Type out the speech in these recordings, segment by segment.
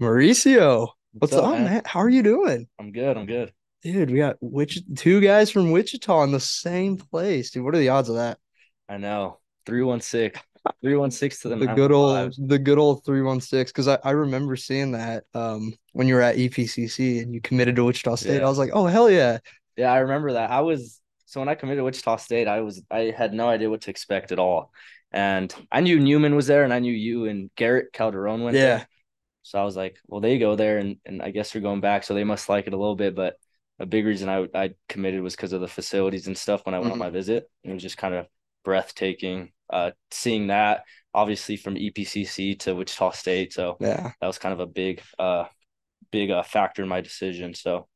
Mauricio, what's, up, up, man? man? How are you doing? I'm good. I'm good. Dude, we got which two guys from Wichita in the same place. Dude, what are the odds of that? I know. 316. 316 to the The good old 915s. the good old 316. Because I, I remember seeing that um when you were at EPCC and you committed to Wichita State. Yeah. I was like, oh hell yeah. Yeah, I remember that. I was so when I committed to Wichita State, I was I had no idea what to expect at all. And I knew Newman was there and I knew you and Garrett Calderon went Yeah. there. So I was like, well, they go there and, and I guess they're going back, so they must like it a little bit. But a big reason I I committed was because of the facilities and stuff when I went on Mhm. my visit. It was just kind of breathtaking. Uh seeing that obviously from EPCC to Wichita State. So Yeah. that was kind of a big uh big uh factor in my decision. So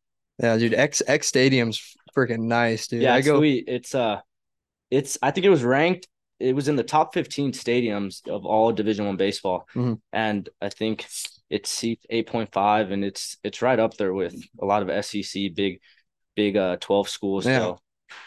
Yeah, dude. Eck Eck Stadium's freaking nice, dude. yeah, I go sweet. It's uh it's I think it was ranked it was in the top 15 stadiums of all division one baseball Mhm. and i think it seats 8.5 and it's it's right up there with a lot of sec big big uh 12 schools Yeah. so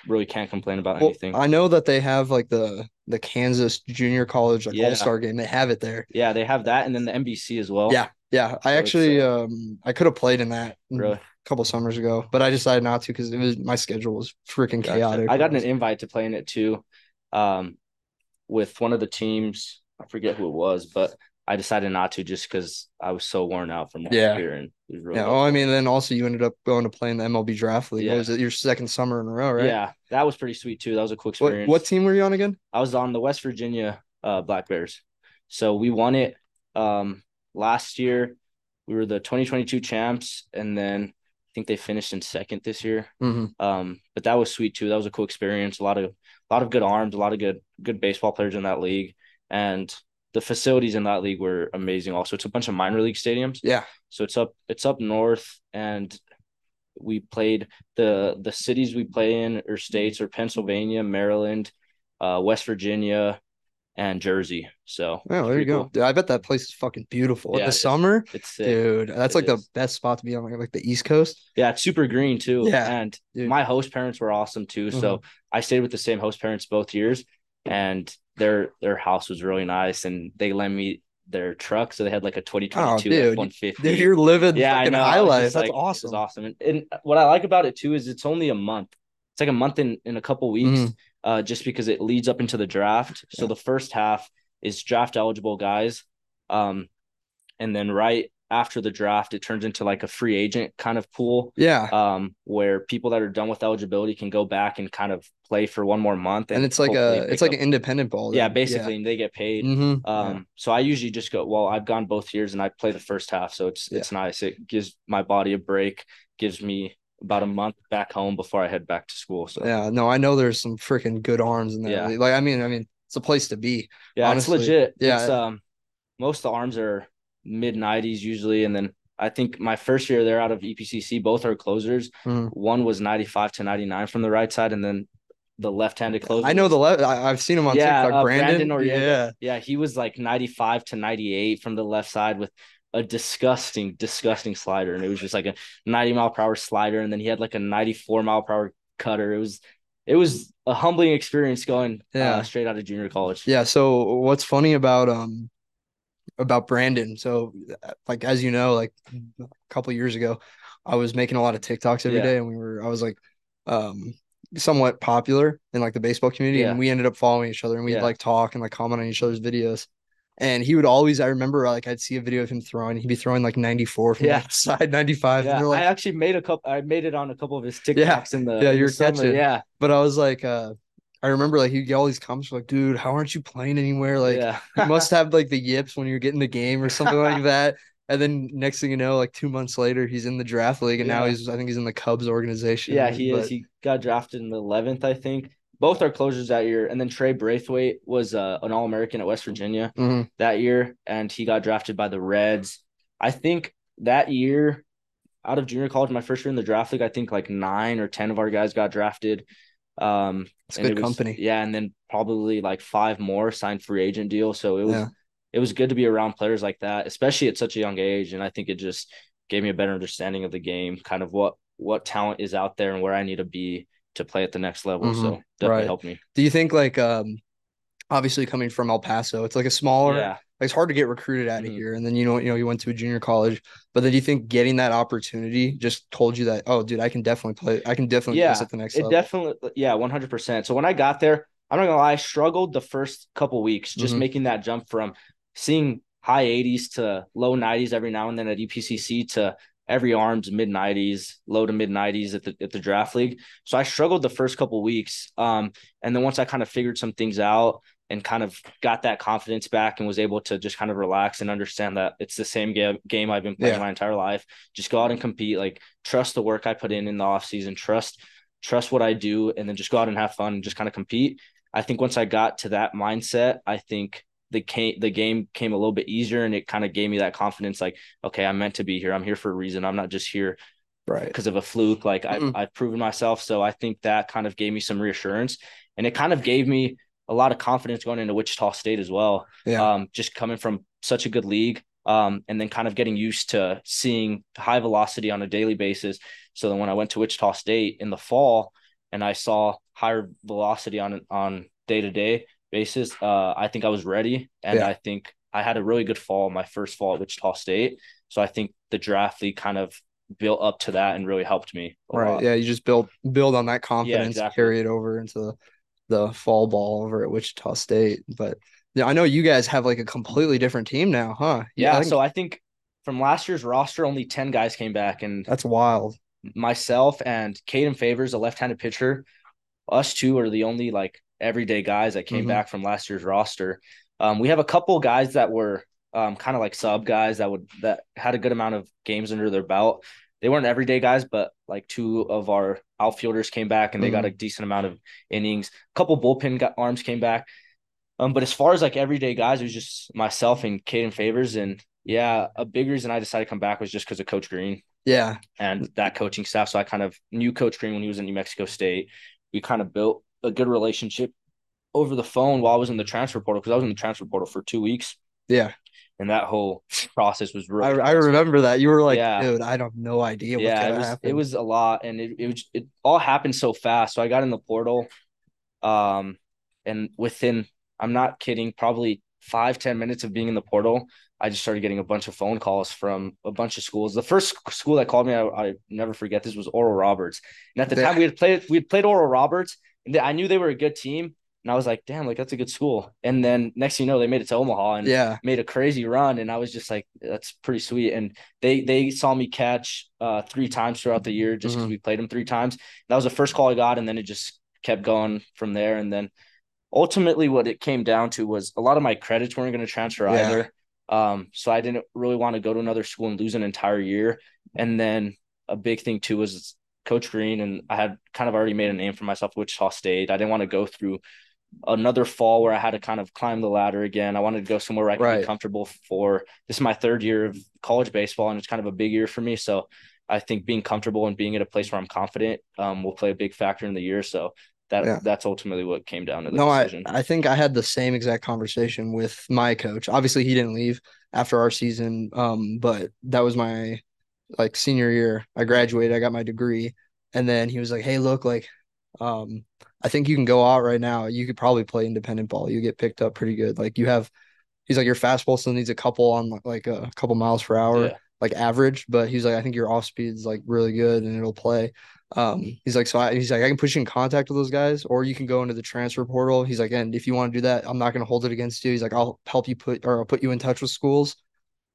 really can't complain about well, anything I know that they have like the the Kansas Junior College like Yeah. All-Star game. They have it there. yeah they have that and then the nbc as well Yeah. Yeah. I So it's, actually um I could have played in that. really couple summers ago, but I decided not to because it was my schedule was freaking Gotcha. chaotic. i got an invite to play in it too um with one of the teams i forget who it was but i decided not to just because i was so worn out from Yeah. year and it was really yeah. Well, I mean, then also you ended up going to play in the MLB draft league. Yeah. What was it your second summer in a row, right? Yeah, that was pretty sweet too. That was a cool What experience. what team were you on again? I was on the West Virginia uh, Black Bears. So we won it um, last year. We were the 2022 champs, and then I think they finished in second this year. Mm-hmm. Um, but that was sweet too. That was a cool experience. A lot of a lot of good arms, a lot of good good baseball players in that league, and the facilities in that league were amazing. Also, it's a bunch of minor league stadiums. Yeah. So it's up it's up north and we played the the cities we play in or states are Pennsylvania, Maryland, uh, West Virginia, and Jersey. So Oh, there you go. cool. Dude, I bet that place is fucking beautiful in the it is. summer. It's. Dude, that's It like the best spot to be on, like, like the East Coast. Yeah, it's super green too. Yeah, And dude. Mm-hmm. my host parents were awesome too. So I stayed with the same host parents both years and their their house was really nice and they lent me their truck. So they had like a 2022 dude. F-150. Dude, you're living yeah, I know. High life. That's like, awesome. awesome. And, and what I like about it too is it's only a month. It's like a month in in a couple weeks, Mhm. uh, just because it leads up into the draft. So Yeah. the first half is draft eligible guys, um, and then right after the draft, it turns into like a free agent kind of pool, Yeah. um, where people that are done with eligibility can go back and kind of play for one more month, and it's like a it's like up- an independent ball. yeah, basically, and they get paid. Mhm. Um, so I usually just go, well, I've gone both years and I play the first half. So it's Yeah. it's nice. It gives my body a break, gives me about a month back home before I head back to school. So yeah. Yeah. No, I know there's some freaking good arms in there. Yeah. Like I mean, I mean, it's a place to be. yeah, honestly, it's legit. yeah. It's um most of the arms are mid nineties usually. And then I think my first year there out of EPCC, both are closers. Mhm. One was 95 to 99 from the right side, and then the left handed closer. I know the left. I've seen him on Yeah, TikTok. uh, Brandon, Brandon yeah. Yeah, he was like 95 to 98 from the left side with a disgusting, disgusting slider. And it was just like a 90 mile per hour slider. And then he had like a 94 mile per hour cutter. It was it was a humbling experience going Yeah. uh, straight out of junior college. Yeah. So what's funny about um about Brandon? So like as you know, like a couple years ago, I was making a lot of TikToks every Yeah. day, and we were I was like um somewhat popular in like the baseball community, Yeah. and we ended up following each other, and we'd Yeah. like talk and like comment on each other's videos. And he would always, I remember, like I'd see a video of him throwing, he'd be throwing like 94 from Yeah. the side, 95. Yeah, and like, I actually made a couple. I made it on a couple of his TikToks Yeah. in the Yeah, you're catching. Yeah, but I was like, uh, I remember like he'd get all these comments like, dude, how aren't you playing anywhere? Like, yeah. you must have like the yips when you're getting the game or something like that. And then next thing you know, like two months later, he's in the draft league, and now he's I think he's in the Cubs organization. Yeah, he is. He got drafted in the eleventh, I think. Both are closers that year, and then Trey Braithwaite was uh, an All American at West Virginia Mhm. that year, and he got drafted by the Reds. I think that year, out of junior college, my first year in the draft league, I think like nine or ten of our guys got drafted. Um, It's good it was- company. Yeah, and then probably like five more signed free agent deal. So it was Yeah. it was good to be around players like that, especially at such a young age. And I think it just gave me a better understanding of the game, kind of what what talent is out there and where I need to be to play at the next level. Mhm. So definitely Right. helped me. Do you think like um obviously coming from El Paso, it's like a smaller. Yeah. Like it's hard to get recruited out of Mhm. here, and then you know, you know, you went to a junior college, but then do you think getting that opportunity just told you that, oh, dude, I can definitely play, I can definitely Yeah, play at the next It level. definitely, yeah, one hundred percent. So when I got there, I'm not gonna lie, I struggled the first couple weeks just Mhm. making that jump from seeing high 80s to low 90s every now and then at EPCC to every arms mid 90s, low to mid 90s at the at the draft league. So I struggled the first couple weeks, um, and then once I kind of figured some things out and kind of got that confidence back and was able to just kind of relax and understand that it's the same game game I've been playing Yeah. my entire life. Just go out and compete, like trust the work I put in in the off season, trust trust what I do, and then just go out and have fun and just kind of compete. I think once I got to that mindset, I think the came, the game came a little bit easier and it kind of gave me that confidence like okay i'm meant to be here i'm here for a reason i'm not just here Right. because of a fluke like I've, Mhm. I've proven myself so i think that kind of gave me some reassurance and it kind of gave me a lot of confidence going into wichita state as well Yeah. um, just coming from such a good league um, and then kind of getting used to seeing high velocity on a daily basis so then when i went to wichita state in the fall and i saw higher velocity on on day to day basis uh, i think i was ready and Yeah. i think i had a really good fall my first fall at wichita state so i think the draft league kind of built up to that and really helped me Right. lot. Yeah. You just build build on that confidence, exactly. carry it over into the, the fall ball over at Wichita State. But yeah, I know you guys have like a completely different team now, huh? yeah I think so i think from last year's roster only 10 guys came back and that's wild. myself and Caden Favors, a left-handed pitcher, us two are the only like everyday guys that came Mhm. back from last year's roster. Um, we have a couple guys that were um, kind of like sub guys that would that had a good amount of games under their belt. They weren't everyday guys, but like two of our outfielders came back and they got a decent amount of innings. A couple bullpen got, arms came back. Um, but as far as like everyday guys, it was just myself and Caden Favors, and yeah, a big reason I decided to come back was just because of Coach Green Yeah. and that coaching staff. So I kind of knew Coach Green when he was in New Mexico State. We kind of built a good relationship over the phone while I was in the transfer portal because I was in the transfer portal for two weeks, Yeah. And that whole process was I. I remember that. You were like, Yeah. dude, I have no idea yeah, it was happen. it was a lot, and it it was it all happened so fast. So I got in the portal, um, and within I'm not kidding, probably five ten minutes of being in the portal, I just started getting a bunch of phone calls from a bunch of schools. The first school that called me, I, I never forget this was Oral Roberts, and at the Yeah. time we had played we had played Oral Roberts, and I knew they were a good team, and I was like, damn, like that's a good school. And then next thing you know, they made it to Omaha, and yeah. made a crazy run and I was just like that's pretty sweet and they they saw me catch uh three times throughout the year just because Mhm. we played them three times that was the first call I got and then it just kept going from there and then ultimately what it came down to was a lot of my credits weren't going to transfer Yeah. either um so I didn't really want to go to another school and lose an entire year and then a big thing too was Coach Green and I had kind of already made a name for myself Wichita State I didn't want to go through another fall where I had to kind of climb the ladder again. I wanted to go somewhere where I could Right. be comfortable for this is my third year of college baseball and it's kind of a big year for me. So I think being comfortable and being at a place where I'm confident um, will play a big factor in the year. So that Yeah. that's ultimately what came down to the No, I, decision. I think I had the same exact conversation with my coach. Obviously, he didn't leave after our season, um, but that was my like senior year. I graduated, I got my degree, and then he was like, "Hey, look, like, um, I think you can go out right now. You could probably play independent ball. You get picked up pretty good. Like, you have." He's like, "Your fastball still needs a couple on like a couple miles per hour, Yeah. like average, but he's like, I think your off speed's like really good and it'll play." Um, he's like, so I, he's like, I can put you in contact with those guys, or you can go into the transfer portal. He's like, and if you want to do that, I'm not going to hold it against you. He's like, I'll help you put, or I'll put you in touch with schools,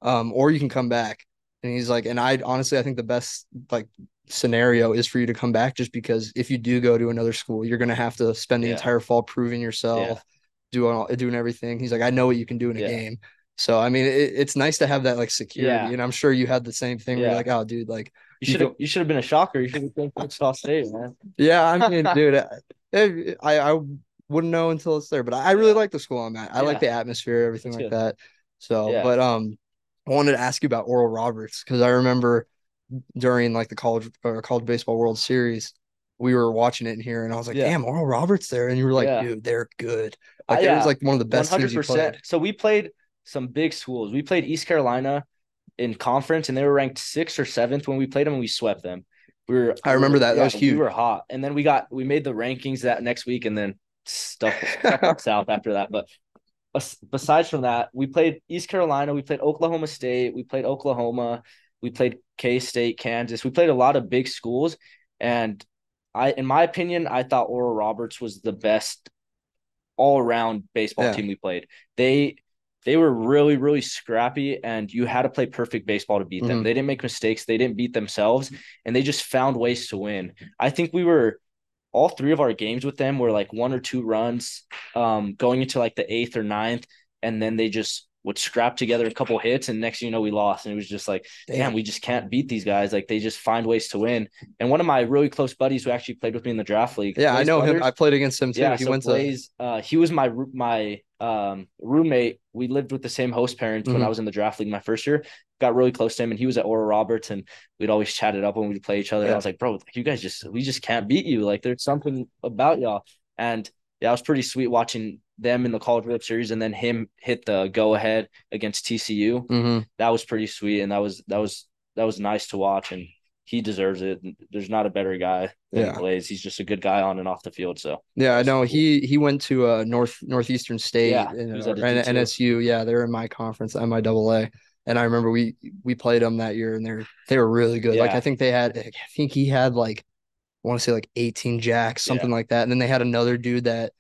um, or you can come back. And he's like, and I honestly, I think the best like scenario is for you to come back, just because if you do go to another school, you're going to have to spend the Yeah. entire fall proving yourself, doing all, doing everything. He's like, I know what you can do in a Yeah. game. So I mean, it, it's nice to have that like security, Yeah. and I'm sure you had the same thing. Where you're like, oh, dude, like. You should have you should have been a shocker. You should have been Wichita State, man. Yeah, I mean, dude, I, I I wouldn't know until it's there, but I really like the school I'm at. I like the atmosphere, everything That's like good. that. So, Yeah. but um, I wanted to ask you about Oral Roberts because I remember during like the college or college baseball World Series, we were watching it in here, and I was like, Yeah. "Damn, Oral Roberts there," and you were like, Yeah. "Dude, they're good." Uh, Like, it was like one of the best hundred you played. percent. So we played some big schools. We played East Carolina in conference, and they were ranked sixth or seventh when we played them, and we swept them. We were. I remember that. That was huge. we were hot, and then we got we made the rankings that next week, and then stuff south after that. But besides from that, we played East Carolina, we played Oklahoma State, we played Oklahoma, we played K State, Kansas. We played a lot of big schools, and I, in my opinion, I thought Oral Roberts was the best all around baseball yeah. team we played. They they were really really scrappy and you had to play perfect baseball to beat them. Mm-hmm. They didn't make mistakes, they didn't beat themselves and they just found ways to win. I think we were all three of our games with them were like one or two runs um, going into like the 8th or ninth, and then they just would scrap together a couple hits and next you know we lost. And it was just like damn. we just can't beat these guys. Like they just find ways to win. And one of my really close buddies who actually played with me in the draft league yeah i know brothers, him i played against him too. Yeah, he so went to uh, he was my my um, roommate. We lived with the same host parents mm-hmm. when i was in the draft league my first year. Got really close to him and he was at Oral Roberts and we'd always chat it up when we'd play each other. Yeah. i was like bro you guys just we just can't beat you. Like there's something about y'all. And yeah, it was pretty sweet watching them in the College World Series and then him hit the go ahead against TCU. Mm-hmm. That was pretty sweet, and that was that was that was nice to watch, and he deserves it. There's not a better guy than yeah. plays. He's just a good guy on and off the field. So yeah, I know he he went to uh North Northeastern State yeah, and, uh, NSU. Yeah, they're in my conference, MIAA. And I remember we we played them that year, and they're they were really good. Yeah. Like I think they had, I think he had like I want to say like 18 jacks, something yeah. like that. And then they had another dude that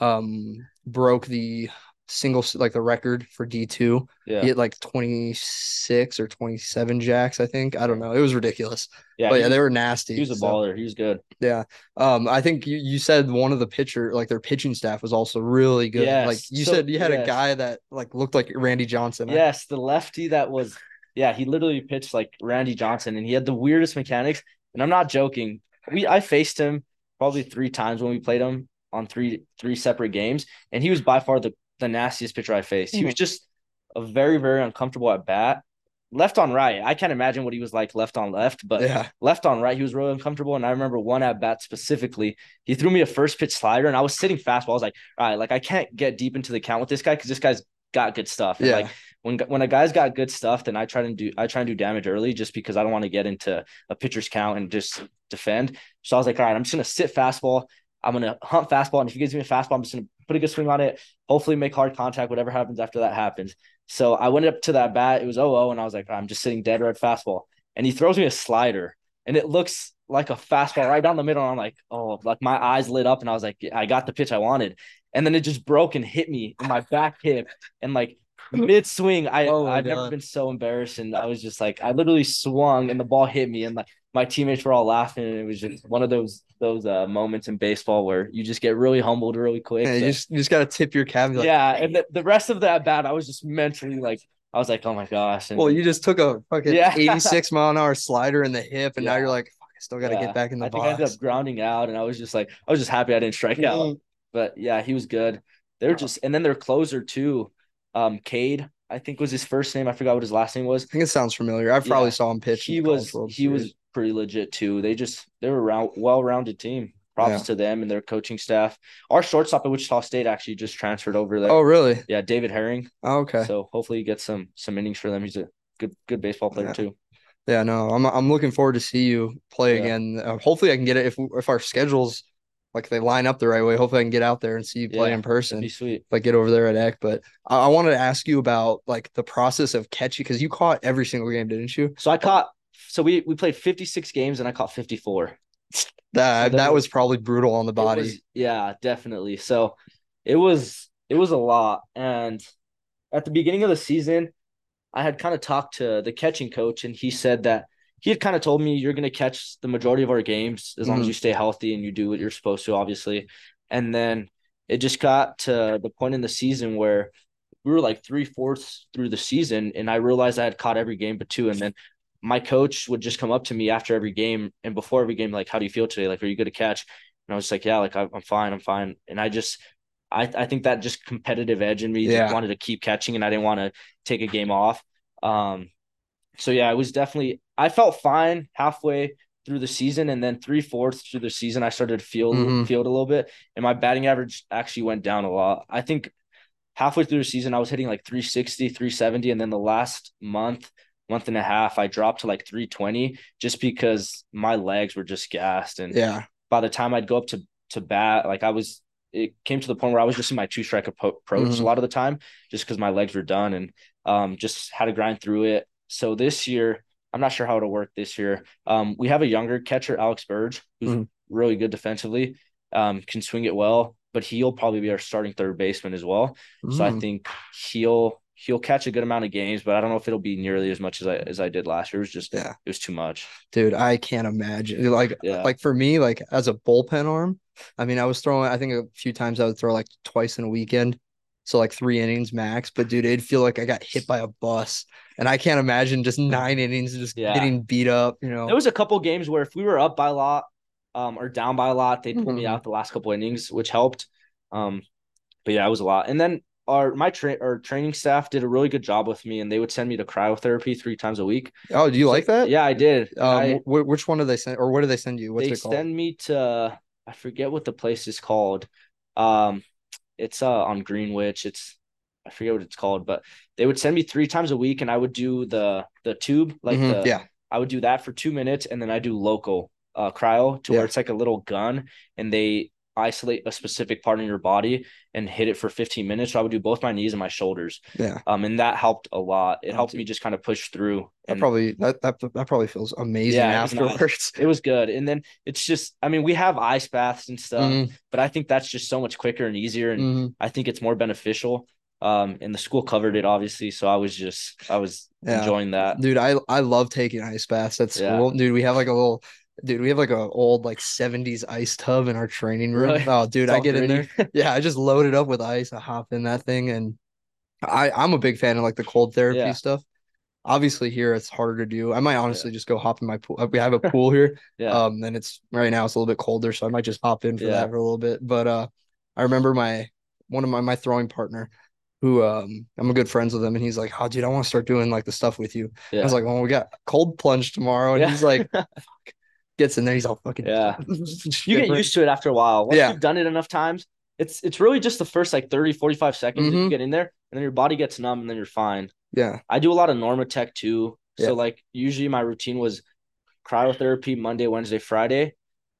um broke the single like the record for D2. Yeah. He had like 26 or 27 jacks, I think. I don't know. It was ridiculous. Yeah. But yeah, they were nasty. He was a so. baller. He was good. Yeah. Um, I think you, you said one of the pitcher, like their pitching staff was also really good. Yes. Like you so, said you had yes. a guy that like looked like Randy Johnson. Yes, the lefty that was yeah, he literally pitched like Randy Johnson and he had the weirdest mechanics. And I'm not joking we I faced him probably three times when we played him on three three separate games, and he was by far the the nastiest pitcher I faced. Mm-hmm. He was just a very very uncomfortable at bat. Left on right, I can't imagine what he was like left on left, but yeah. left on right, he was really uncomfortable. And I remember one at bat specifically, he threw me a first pitch slider, and I was sitting fastball. I was like, all right, like I can't get deep into the count with this guy because this guy's got good stuff. And yeah. like when when a guy's got good stuff, then I try to do I try and do damage early just because I don't want to get into a pitcher's count and just defend. So I was like, all right, I'm just gonna sit fastball. I'm gonna hunt fastball, and if he gives me a fastball, I'm just gonna put a good swing on it. Hopefully, make hard contact. Whatever happens after that happens. So I went up to that bat. It was 0 and I was like, I'm just sitting dead red fastball, and he throws me a slider, and it looks like a fastball right down the middle. And I'm like, oh, like my eyes lit up, and I was like, I got the pitch I wanted, and then it just broke and hit me in my back hip, and like mid swing. I oh I've God. never been so embarrassed, and I was just like, I literally swung, and the ball hit me, and like my teammates were all laughing, and it was just one of those those uh, moments in baseball where you just get really humbled really quick. Yeah, you just you just gotta tip your cap. Like, yeah, and the, the rest of that bat, I was just mentally like. I was like, oh my gosh. And, well, you just took a fucking yeah. 86 mile an hour slider in the hip, and yeah. now you're like, fuck, I still got to yeah. get back in the I box. I ended up grounding out, and I was just like, I was just happy I didn't strike out. But yeah, he was good. They're just, and then their closer too, um, Cade. I think was his first name. I forgot what his last name was. I think it sounds familiar. I probably yeah. saw him pitch. He was he was pretty legit too. They just they were a well rounded team. Props yeah. to them and their coaching staff. Our shortstop at Wichita State actually just transferred over there. Oh, really? Yeah, David Herring. Oh, okay. So hopefully he gets some some innings for them. He's a good good baseball player yeah. too. Yeah, no, I'm I'm looking forward to see you play again. Uh, hopefully, I can get it if if our schedules like they line up the right way. Hopefully, I can get out there and see you play yeah, in person. Be sweet. Like get over there at Eck. But I, I wanted to ask you about like the process of catching because you caught every single game, didn't you? So I caught. So we we played 56 games and I caught 54. That so that was, was, probably brutal on the body. Was, yeah, definitely. So it was it was a lot. And at the beginning of the season, I had kind of talked to the catching coach, and he said that he had kind of told me you're going to catch the majority of our games as long mm-hmm. as you stay healthy and you do what you're supposed to, obviously. And then it just got to the point in the season where we were like three fourths through the season, and I realized I had caught every game but two. And then my coach would just come up to me after every game and before every game, like, "How do you feel today? Like, are you good to catch?" And I was like, "Yeah, like I'm fine, I'm fine." And I just, I, I think that just competitive edge in me yeah. just wanted to keep catching, and I didn't want to take a game off. Um, so yeah, it was definitely I felt fine halfway through the season, and then three fourths through the season, I started to feel mm-hmm. feel a little bit, and my batting average actually went down a lot. I think halfway through the season, I was hitting like 360, 370, and then the last month, month and a half, I dropped to like 320 just because my legs were just gassed, and yeah, by the time I'd go up to to bat, like I was it came to the point where I was just in my two strike approach Mhm. a lot of the time, just because my legs were done and um just had to grind through it. So this year, I'm not sure how it'll work this year. Um, we have a younger catcher, Alex Burge, who's Mhm. really good defensively, um, can swing it well, but he'll probably be our starting third baseman as well. So I Mm. think he'll he'll catch a good amount of games, but I don't know if it'll be nearly as much as I as I did last year. It was just Yeah. it was too much. Dude, I can't imagine. Like, Yeah. like for me, like as a bullpen arm, I mean, I was throwing, I think a few times I would throw like twice in a weekend. So like three innings max. But dude, it'd feel like I got hit by a bus. And I can't imagine just nine innings just Yeah. getting beat up, you know. There was a couple games where if we were up by a lot, um, or down by a lot, they pulled me Mhm. out the last couple innings, which helped. Um, but yeah, it was a lot. And then our my tra- our training staff did a really good job with me, and they would send me to cryotherapy three times a week. Oh, do you So- like that? Yeah, I did. Um, I, wh- which one do they send, or what do they send you? What's they it called? send me to I forget what the place is called. Um, it's uh on Greenwich. It's I forget what it's called, but they would send me three times a week, and I would do the the tube like Mhm, the yeah, I would do that for two minutes, and then I do local uh cryo to Yeah. where it's like a little gun, and they isolate a specific part in your body and hit it for 15 minutes. So I would do both my knees and my shoulders. yeah. Um, and that helped a lot. It helped me just kind of push through. That And probably that, that that probably feels amazing Yeah, it was nice. afterwards. it was good. And then it's just, I mean, we have ice baths and stuff, Mhm, but I think that's just so much quicker and easier, and mhm. I think it's more beneficial. Um, and the school covered it obviously, so I was just, I was Yeah. enjoying that. Dude, I I love taking ice baths at Yeah. Dude, we have like a little dude, we have like a old like 70s ice tub in our training room. Really? Oh, dude, I get in there. Yeah, I just load it up with ice. I hop in that thing and I I'm a big fan of like the cold therapy Yeah. stuff. Obviously here it's harder to do. I might honestly just go hop in my pool. We have a pool here. Yeah, Um, and it's right now it's a little bit colder, so I might just hop in for Yeah. that for a little bit. But uh, I remember my one of my my throwing partner, who um I'm a good friends with him, and he's like, "Oh, dude, I want to start doing like the stuff with you." Yeah. I was like, "Well, we got cold plunge tomorrow," and Yeah. he's like, "Fuck." Gets in there, he's all fucking Yeah. you get used to it after a while. Once Yeah. you've done it enough times, it's it's really just the first like 30, 45 seconds that Mhm. you get in there, and then your body gets numb, and then you're fine. Yeah, I do a lot of Normatec too. Yeah. So like usually my routine was cryotherapy Monday, Wednesday, Friday,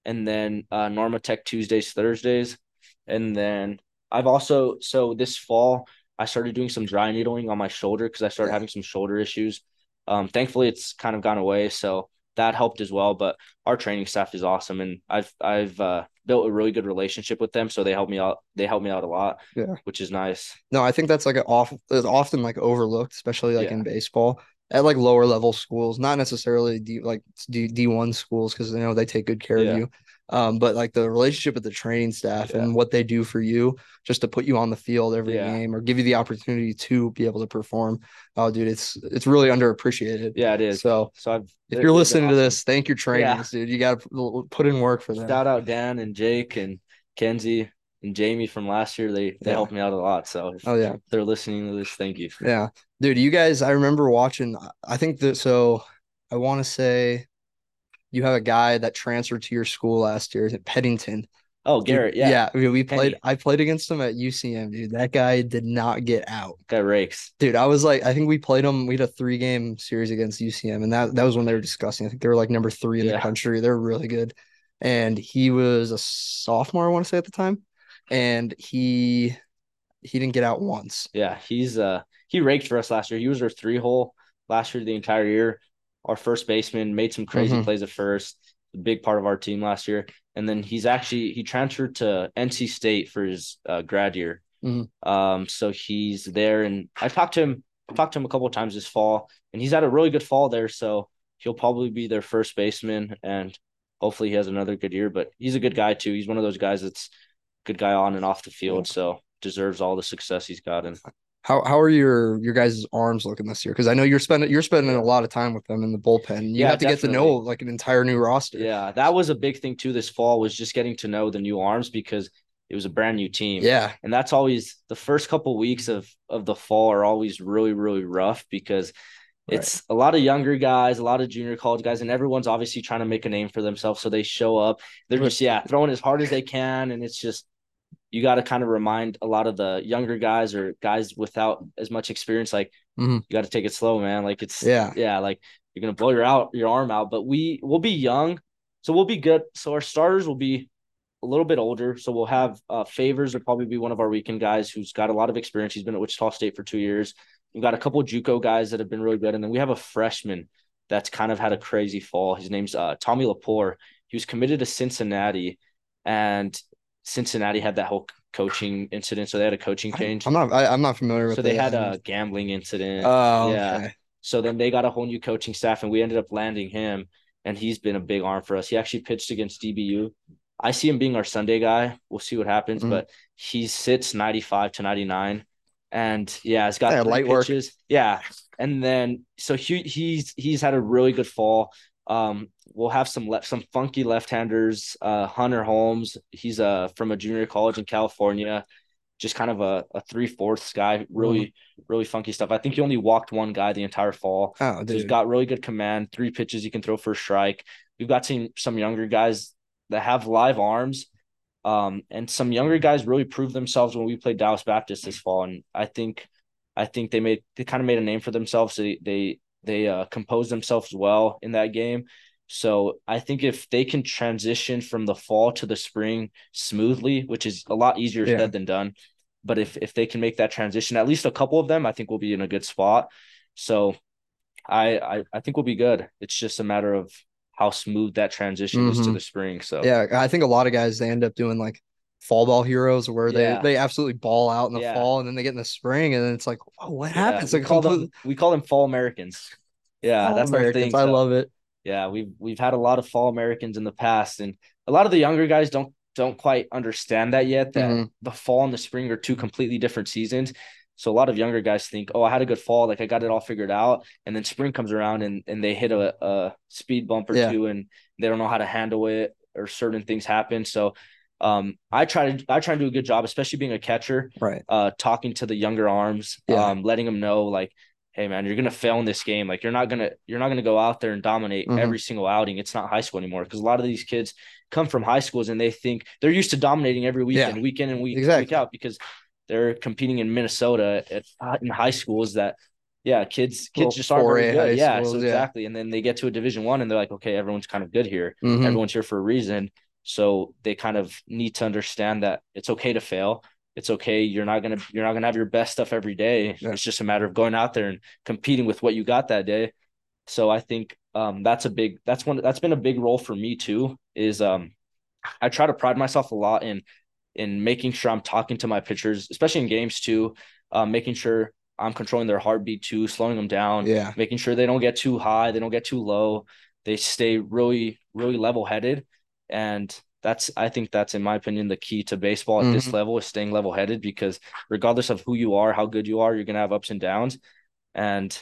and then uh Normatec Tuesdays, Thursdays. And then I've also so this fall I started doing some dry needling on my shoulder because I started Yeah. having some shoulder issues. Um thankfully it's kind of gone away. So that helped as well. But our training staff is awesome and I've I've uh built a really good relationship with them. So they help me out they help me out a lot, Yeah. which is nice. no, I think that's like an off. Often like overlooked, especially like Yeah. in baseball at like lower level schools, not necessarily D like D D one schools because you know they take good care Yeah. of you. Um, but like the relationship with the training staff Yeah. and what they do for you just to put you on the field every Yeah. game or give you the opportunity to be able to perform. Oh, dude, it's it's really underappreciated. Yeah, it is. So So I've if you're listening to this, thank your trainers, dude. You got to put in work for them. Shout out Dan and Jake and Kenzie and Jamie from last year. They they Yeah. helped me out a lot. So if Oh yeah. they're listening to this, thank you. Yeah. Dude, you guys, I remember watching, I think that, so I want to say you have a guy that transferred to your school last year, it Peddington? Oh, Garrett, yeah, Yeah. We, we played, Penny. I played against him at UCM, dude. That guy did not get out. guy rakes. Dude, I was like, I think we played him. We had a three game series against UCM, and that, that was when they were discussing. I think they were like number three in the country. They're really good. And he was a sophomore, I want to say at the time. And he, he didn't get out once. Yeah, he's uh he raked for us last year. He was our three hole last year the entire year. Our first baseman made some crazy Mhm. plays at first. A big part of our team last year. And then he's actually he transferred to NC State for his uh, grad year. Mhm. Um, so he's there, and I talked to him. I talked to him a couple of times this fall, and he's had a really good fall there. So he'll probably be their first baseman, and hopefully he has another good year. But he's a good guy too. He's one of those guys that's a good guy on and off the field. So deserves all the success he's gotten. How how are your your guys' arms looking this year? Because I know you're spending you're spending a lot of time with them in the bullpen. You Yeah, have to get to know like an entire new roster. Yeah, that was a big thing too this fall was just getting to know the new arms because it was a brand new team. Yeah. And that's always the first couple weeks of of the fall are always really really rough because Right. it's a lot of younger guys, a lot of junior college guys, and everyone's obviously trying to make a name for themselves. So they show up, they're just yeah throwing as hard as they can, and it's just you got to kind of remind a lot of the younger guys or guys without as much experience, like Mhm. you got to take it slow, man. Like it's Yeah. yeah, like you're gonna blow your out your arm out, but we we'll be young, so we'll be good. So our starters will be a little bit older. So we'll have uh, Favors will probably be one of our weekend guys who's got a lot of experience. He's been at Wichita State for two years. We've got a couple of JUCO guys that have been really good, and then we have a freshman that's kind of had a crazy fall. His name's uh, Tommy Lepore. He was committed to Cincinnati, and Cincinnati had that whole coaching incident. So they had a coaching change. I'm not. I, am not familiar with. So they had a gambling incident. Oh, yeah. okay. So then they got a whole new coaching staff, and we ended up landing him, and he's been a big arm for us. He actually pitched against DBU. I see him being our Sunday guy. We'll see what happens, Mhm. but he sits 95 to 99. And yeah, he's got Yeah, light work. pitches. Yeah. And then so he he's he's had a really good fall. Um, we'll have some left some funky left-handers. Uh, Hunter Holmes, he's uh from a junior college in California, just kind of a, a three-fourths guy, really, really funky stuff. I think he only walked one guy the entire fall. Oh, So he's dude. got really good command, three pitches he can throw for a strike. We've got some some younger guys that have live arms. Um, and some younger guys really proved themselves when we played Dallas Baptist this fall. And I think I think they made they kind of made a name for themselves. They they they uh, composed themselves well in that game. So I think if they can transition from the fall to the spring smoothly, which is a lot easier Yeah. said than done, but if if they can make that transition, at least a couple of them, I think we'll be in a good spot. So I I, I think we'll be good. It's just a matter of how smooth that transition is to Mhm. the spring. So Yeah, I think a lot of guys they end up doing like fall ball heroes where Yeah. they they absolutely ball out in the Yeah. fall and then they get in the spring and then it's like, oh, what yeah, happens? we call complete- them we call them fall Americans. Yeah, fall that's our Americans. thing. I so- love it. Yeah, we've we've had a lot of fall Americans in the past, and a lot of the younger guys don't don't quite understand that yet. That Mhm. the fall and the spring are two completely different seasons. So a lot of younger guys think, "Oh, I had a good fall, like I got it all figured out," and then spring comes around and and they hit a, a speed bump or Yeah. two, and they don't know how to handle it, or certain things happen. So, um, I try to I try to do a good job, especially being a catcher Right. uh talking to the younger arms Yeah. um letting them know like hey man you're gonna fail in this game like you're not gonna you're not gonna go out there and dominate Mhm. every single outing it's not high school anymore because a lot of these kids come from high schools and they think they're used to dominating every weekend week in and week, week Exactly. out because they're competing in minnesota at in high schools that yeah kids Little kids just aren't very good yeah schools, so yeah. exactly and then they get to a division one and they're like okay everyone's kind of good here Mhm. everyone's here for a reason so they kind of need to understand that it's okay to fail it's okay you're not gonna you're not gonna have your best stuff every day Yeah. it's just a matter of going out there and competing with what you got that day so i think um that's a big that's one that's been a big role for me too is um i try to pride myself a lot in in making sure i'm talking to my pitchers especially in games too um making sure i'm controlling their heartbeat too slowing them down Yeah. making sure they don't get too high, they don't get too low, they stay really, really level headed. And that's, I think that's, in my opinion, the key to baseball at this mm-hmm. level is staying level headed because regardless of who you are, how good you are, you're going to have ups and downs. And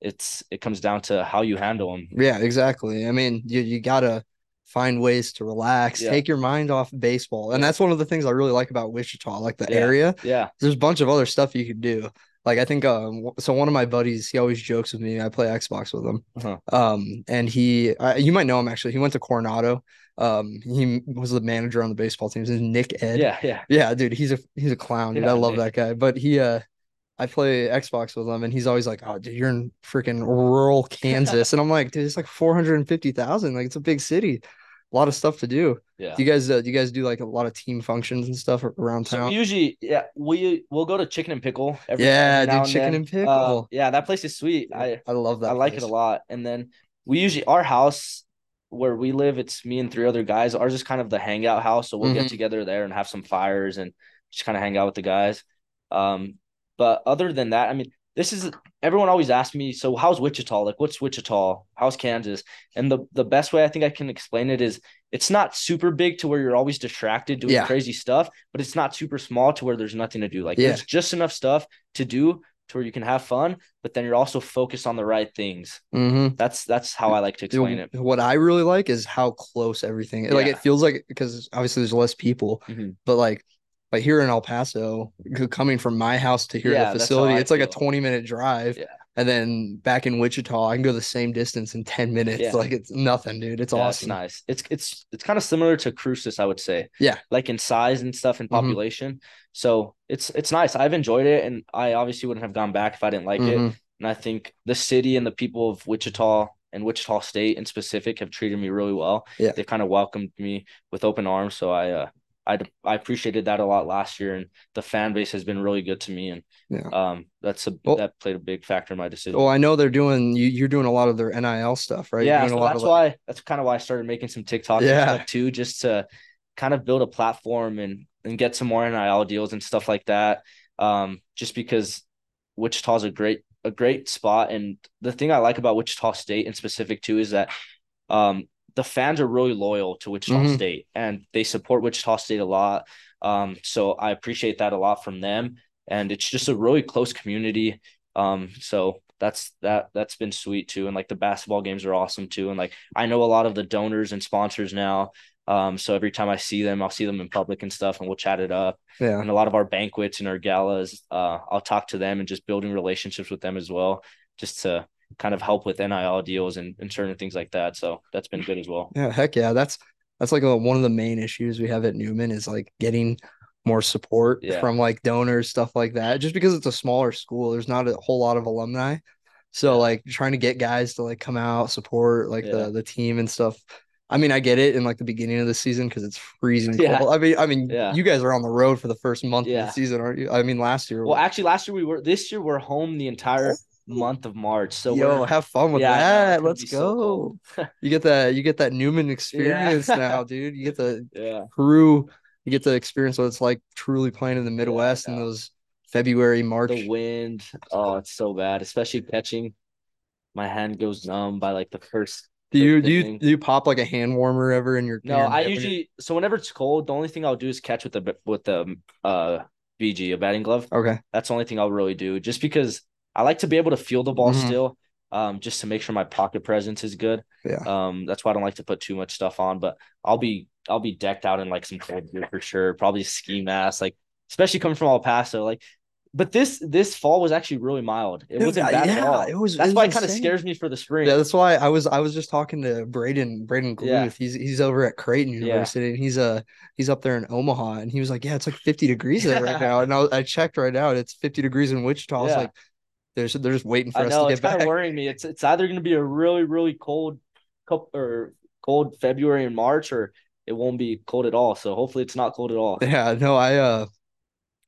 it's, it comes down to how you handle them. Yeah, exactly. I mean, you you gotta find ways to relax, Yeah. take your mind off baseball. And Yeah. that's one of the things I really like about Wichita, like the Yeah. area. Yeah. There's a bunch of other stuff you could do. Like I think um so one of my buddies, he always jokes with me. I play Xbox with him. Uh-huh. Um and he I, you might know him actually. He went to Coronado. Um he was the manager on the baseball team. His name's Nick Ed. Yeah. Yeah. Yeah, dude, he's a he's a clown, dude. Yeah, I love Nick. that guy. But he uh I play Xbox with him and he's always like, Oh, dude, you're in freaking rural Kansas. and I'm like, dude, it's like 450,000. Like it's a big city. A lot of stuff to do. Yeah. Do you guys uh, do you guys do like a lot of team functions and stuff around town? we usually, yeah, we we'll go to Chicken and Pickle. Every Yeah, dude, Chicken then. and Pickle. Uh, yeah, that place is sweet. I I love that. I like it a lot. And then we usually our house where we live, it's me and three other guys. Ours is kind of the hangout house, so we'll Mhm. get together there and have some fires and just kind of hang out with the guys. Um, but other than that, I mean, this is everyone always asks me, so how's Wichita? Like, what's Wichita? How's Kansas? And the the best way I think I can explain it is it's not super big to where you're always distracted doing Yeah. crazy stuff, but it's not super small to where there's nothing to do. Like Yeah. there's just enough stuff to do to where you can have fun, but then you're also focused on the right things. Mhm. That's that's how I like to explain it. What I really like is how close everything. Is like it feels like because obviously there's less people, Mhm. but like like here in El Paso, coming from my house to here Yeah, to the facility, it's like a 20 minute drive. Yeah. And then back in Wichita, I can go the same distance in 10 minutes. Yeah. Like it's nothing, dude. It's Yeah, it's awesome. nice. It's it's it's kind of similar to Cruces, I would say. Yeah. Like in size and stuff and Mhm. population. So it's it's nice. I've enjoyed it and I obviously wouldn't have gone back if I didn't like it. Mhm. And I think the city and the people of Wichita and Wichita State in specific have treated me really well. Yeah. They kind of welcomed me with open arms. So I uh I I appreciated that a lot last year, and the fan base has been really good to me, and Yeah. um, that's a Well- that played a big factor in my decision. Well, I know they're doing you. You're doing a lot of their NIL stuff, right? Yeah, so a lot that's of why that's kind of why I started making some TikToks and Yeah. stuff too, just to kind of build a platform and and get some more NIL deals and stuff like that. Um, just because Wichita's a great a great spot, and the thing I like about Wichita State in specific too is that um the fans are really loyal to Wichita Mhm. State and they support Wichita State a lot. Um, so I appreciate that a lot from them, and it's just a really close community. Um, so that's that that's been sweet too, and like the basketball games are awesome too, and like I know a lot of the donors and sponsors now. Um, so every time I see them, I'll see them in public and stuff, and we'll chat it up. yeah, And a lot of our banquets and our galas, uh, I'll talk to them and just building relationships with them as well, just to kind of help with NIL deals and, and certain things like that. So that's been good as well. yeah. Heck yeah, that's that's like a, one of the main issues we have at Newman is like getting more support Yeah. from like donors, stuff like that. Just because it's a smaller school, there's not a whole lot of alumni. So Yeah. like trying to get guys to like come out, support like Yeah. the the team and stuff. I mean, I get it in like the beginning of the season because it's freezing Yeah. cold. I mean, I mean, Yeah. you guys are on the road for the first month of the season, aren't you? I mean, last year. Well, actually, last year we were. This year we're home the entire month of March. So Yo, have fun with Yeah, I know, it's that. Let's be so go. you get that. You get that Newman experience Yeah. now, dude. You get the yeah, Peru. You get to experience what it's like truly playing in the Midwest in know. those February, March. the wind. Oh, it's so bad, especially catching. My hand goes numb by like the first. Do you do you do you pop like a hand warmer ever in your? No, I usually so whenever it's cold, the only thing I'll do is catch with the with the uh BG, a batting glove. Okay. That's the only thing I'll really do, just because I like to be able to feel the ball Mhm. still, um, just to make sure my pocket presence is good. Yeah. Um, that's why I don't like to put too much stuff on, but I'll be I'll be decked out in like some cold gear for sure, probably ski mask, like especially coming from El Paso, like. But this this fall was actually really mild. It wasn't uh, bad at yeah, all. it was- That's it why it kind of scares me for the spring. Yeah, that's why I was I was just talking to Braden Braden Gluth. Yeah. He's he's over at Creighton Yeah. University and he's uh he's up there in Omaha and he was like, yeah, it's like 50 degrees there right now. And I, I checked right out, it's 50 degrees in Wichita. I was like, they're just, they're just waiting for I us know to it's get kind back. of worrying me. It's it's either going to be a really really cold couple or cold February and March, or it won't be cold at all. So hopefully it's not cold at all. Yeah, no, I uh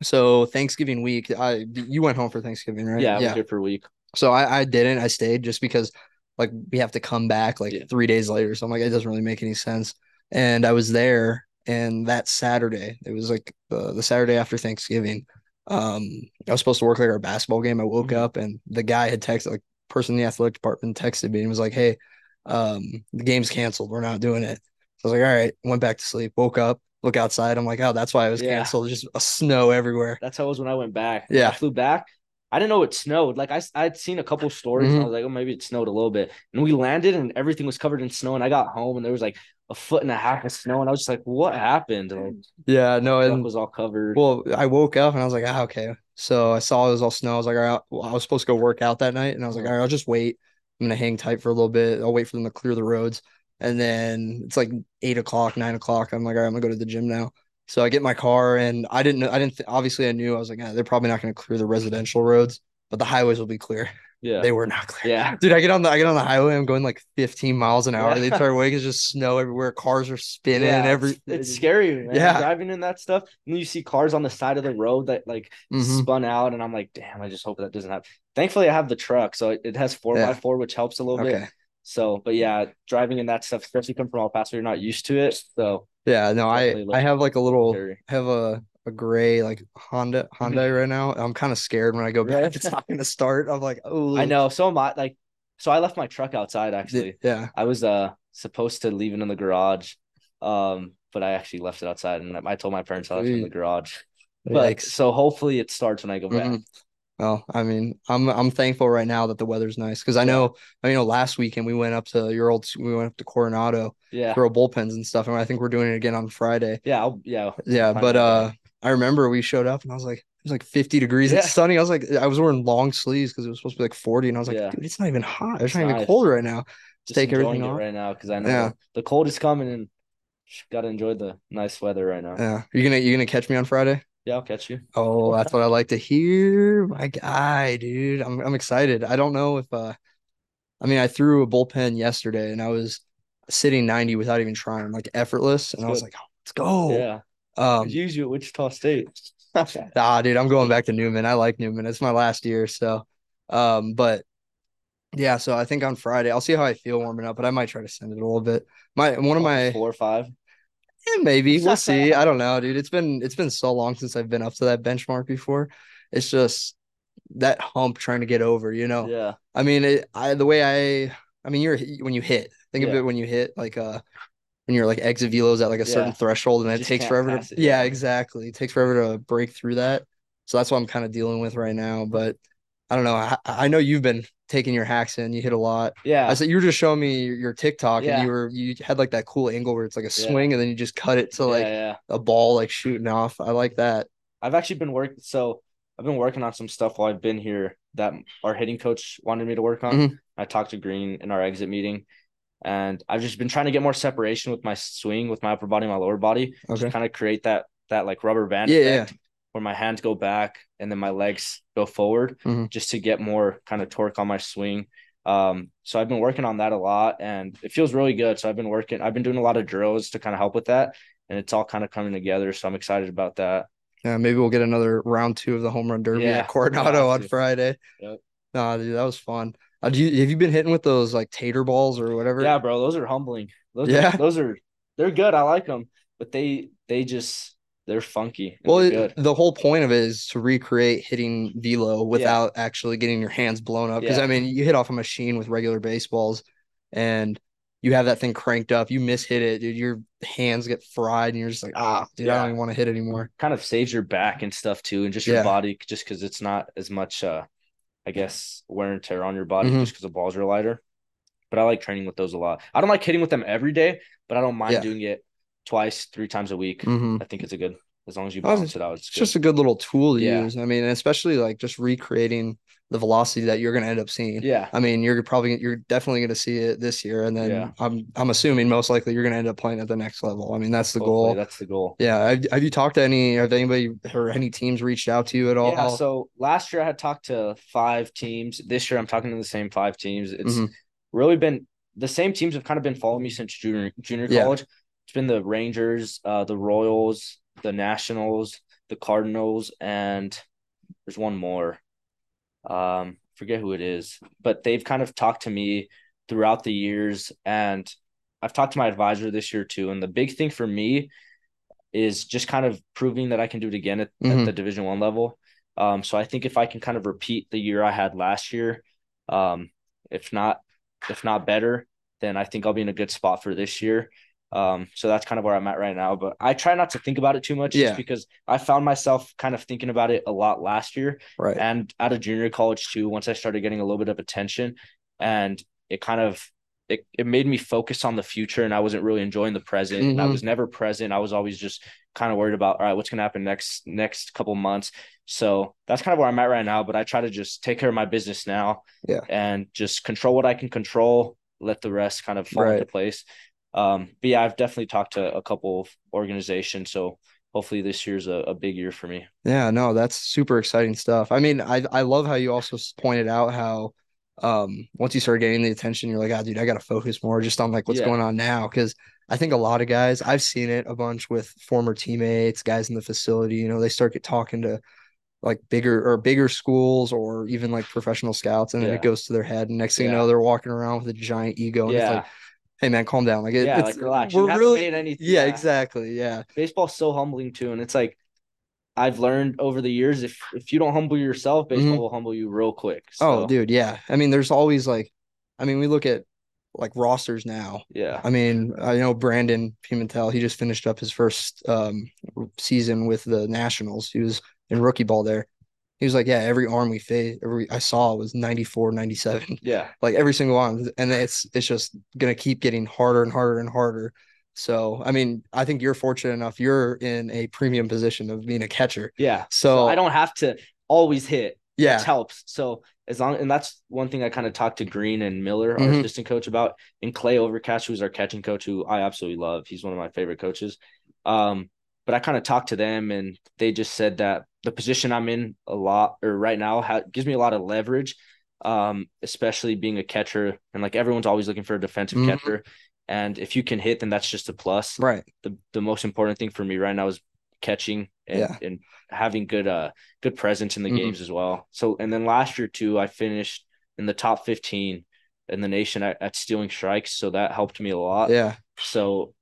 so Thanksgiving week, I you went home for Thanksgiving, right? Yeah, I was here for a week. So I, I didn't. I stayed just because like we have to come back like Yeah. three days later. So I'm like, it doesn't really make any sense. And I was there and that Saturday, it was like the, the Saturday after Thanksgiving. Um, I was supposed to work like our basketball game. I woke Mhm. up and the guy had texted like person in the athletic department texted me and was like, Hey, um, the game's canceled. We're not doing it. So I was like, all right, went back to sleep, woke up, look outside. I'm like, oh, that's why it was Yeah. canceled. Just a snow everywhere. That's how it was when I went back. Yeah. I flew back. I didn't know it snowed. Like I I'd seen a couple stories and I Mhm. was like, oh, maybe it snowed a little bit. And we landed and everything was covered in snow. And I got home and there was like a foot and a half of snow. And I was just like, what happened? Like, Yeah, no, it was all covered. Well, I woke up and I was like, ah, okay. So I saw it was all snow. I was like, all right, well, I was supposed to go work out that night. And I was like, all right, I'll just wait. I'm gonna hang tight for a little bit. I'll wait for them to clear the roads. And then it's like eight o'clock, nine o'clock. I'm like, all right, I'm gonna go to the gym now. So I get my car and I didn't know, I didn't, th- obviously I knew I was like, ah, they're probably not gonna clear the residential roads, but the highways will be clear. Yeah. They were not clear. yeah. Dude, I get on the I get on the highway. I'm going like 15 miles an hour. The entire way is just snow everywhere. Cars are spinning. Yeah, every it's, it's scary, man. Yeah. Driving in that stuff. And you see cars on the side of the road that like Mhm. spun out, and I'm like, damn, I just hope that doesn't happen. Thankfully, I have the truck, so it, it has four Yeah. by four, which helps a little bit. Okay. So, but yeah, driving in that stuff, especially coming from El Paso, you're not used to it. So Yeah, no, I I have like a little scary. I have a a gray like Honda Hyundai right now. I'm kind of scared when I go back. Right. It's not gonna start. I'm like, oh, I know. So am I. Like, so I left my truck outside. Actually, Yeah, I was uh supposed to leave it in the garage, um, but I actually left it outside, and I told my parents I left it in the garage. But Yikes. so hopefully it starts when I go back. Mhm. Well, I mean, I'm I'm thankful right now that the weather's nice because I know I know last weekend we went up to your old we went up to Coronado Yeah, throw bullpens and stuff, and I think we're doing it again on Friday. yeah, I'll, yeah. Yeah, but uh, going. I remember we showed up and I was like, it was like 50 degrees. Yeah. It's sunny. I was like, I was wearing long sleeves because it was supposed to be like 40, and I was like, Yeah. dude, it's not even hot. It's It's not even cold right now. just take enjoying everything it off. right now because I know Yeah. the, cold is coming and got to enjoy the nice weather right now. Yeah, you're gonna you're gonna catch me on Friday. Yeah, I'll catch you. Oh, that's what I like to hear. My guy, dude. I'm I'm excited. I don't know if uh I mean I threw a bullpen yesterday and I was sitting 90 without even trying, like effortless. And I was good. like, oh, let's go. Yeah, Um, you at Wichita State. ah, dude, I'm going back to Newman. I like Newman. It's my last year, so. Um, but yeah, so I think on Friday I'll see how I feel warming up, but I might try to send it a little bit. My one of my four or five. Yeah, maybe we'll see. I don't know, dude. It's been it's been so long since I've been up to that benchmark before. It's just that hump trying to get over, you know. Yeah. I mean, it, I the way I I mean, you're when you hit. Think of it when you hit like uh when your like exit velos at like a certain Yeah. threshold and it just takes forever to it, yeah, yeah. exactly. It takes forever to break through that. So that's what I'm kind of dealing with right now. But I don't know. I, I know you've been taking your hacks in. You hit a lot. Yeah. I said you were just showing me your, your TikTok and you were you had like that cool angle where it's like a Yeah. swing and then you just cut it to like yeah. a ball like shooting off. I like that. I've actually been working. So I've been working on some stuff while I've been here that our hitting coach wanted me to work on. Mhm. I talked to Green in our exit meeting, and I've just been trying to get more separation with my swing, with my upper body, my lower body, Okay. just kind of create that that like rubber band Yeah, effect where my hands go back and then my legs go forward, Mhm. just to get more kind of torque on my swing. Um, so I've been working on that a lot, and it feels really good. So I've been working. I've been doing a lot of drills to kind of help with that, and it's all kind of coming together. So I'm excited about that. Yeah, maybe we'll get another round two of the home run derby Yeah, at Coronado on. Friday. Yep. Nah, dude, that was fun. Uh, do you have you been hitting with those like tater balls or whatever? Yeah, bro, those are humbling. Those Yeah. are, those are they're good. I like them, but they they just they're funky. Well, they're the whole point of it is to recreate hitting velo without actually getting your hands blown up. Because Yeah. I mean, you hit off a machine with regular baseballs, and you have that thing cranked up. You miss hit it, dude. Your hands get fried, and you're just like, ah, dude, I don't even want to hit anymore. Kind of saves your back and stuff too, and just your Yeah. body, just because it's not as much, uh, I guess, wear and tear on your body, Mhm. just because the balls are lighter. But I like training with those a lot. I don't like hitting with them every day, but I don't mind Yeah. doing it twice, three times a week. Mhm. I think it's a good as long as you balance it out. It's, It's just a good little tool to Yeah. use. I mean, especially like just recreating the velocity that you're going to end up seeing. yeah, I mean, you're probably you're definitely going to see it this year, and then Yeah. I'm I'm assuming most likely you're going to end up playing at the next level. I mean, that's the hopefully goal. That's the goal. Yeah. Have, have you talked to any? Have anybody or any teams reached out to you at all? Yeah, so last year I had talked to five teams. This year I'm talking to the same five teams. It's Mhm. really been the same teams have kind of been following me since junior junior Yeah. college. It's been the Rangers, uh, the Royals, the Nationals, the Cardinals, and there's one more. Um, forget who it is, but they've kind of talked to me throughout the years, and I've talked to my advisor this year too. And the big thing for me is just kind of proving that I can do it again at, Mhm. at the Division One level. Um, so I think if I can kind of repeat the year I had last year, um, if not, if not better, then I think I'll be in a good spot for this year. Um, so that's kind of where I'm at right now. But I try not to think about it too much, Yeah. just because I found myself kind of thinking about it a lot last year right. and out of junior college too. Once I started getting a little bit of attention, and it kind of it, it made me focus on the future, and I wasn't really enjoying the present. And I was never present. I was always just kind of worried about all right, what's gonna happen next next couple months. So that's kind of where I'm at right now. But I try to just take care of my business now, Yeah. and just control what I can control. Let the rest kind of fall into place. Um, but yeah, I've definitely talked to a couple of organizations. So hopefully this year's a, a big year for me. Yeah, no, that's super exciting stuff. I mean, I I love how you also pointed out how um once you start getting the attention, you're like, ah, dude, I gotta focus more just on like what's Yeah. going on now. Cause I think a lot of guys, I've seen it a bunch with former teammates, guys in the facility, you know, they start get talking to like bigger or bigger schools or even like professional scouts, and then Yeah. it goes to their head. And next thing you know, they're walking around with a giant ego. And it's Yeah. like, hey man, calm down. Like it, yeah, it's like relax. We're really anything. yeah, exactly. Yeah. Baseball's so humbling too, and it's like I've learned over the years if if you don't humble yourself, baseball Mhm. will humble you real quick. Oh, dude, yeah. I mean, there's always like, I mean, we look at like rosters now. yeah, I mean, I know Brandon Pimentel, he just finished up his first um season with the Nationals. He was in rookie ball there. He was like, yeah, every arm we faced, every I saw was 94, 97, yeah, like every single one. And it's it's just gonna keep getting harder and harder and harder. So, I mean, I think you're fortunate enough. You're in a premium position of being a catcher. yeah. So, So I don't have to always hit. yeah, Which helps. So as long and that's one thing I kind of talked to Green and Miller, our Mhm. assistant coach, about, and Clay Overcast, who's our catching coach, who I absolutely love. He's one of my favorite coaches. Um, but I kind of talked to them, and they just said that the position I'm in a lot, or right now, ha- gives me a lot of leverage. Um, especially being a catcher, and like everyone's always looking for a defensive Mhm. catcher, and if you can hit, then that's just a plus right. the the most important thing for me right now is catching and, Yeah. and having good uh good presence in the Mhm. games as well. So and then last year too, I finished in the top 15 in the nation at, at stealing strikes. So that helped me a lot. Yeah. So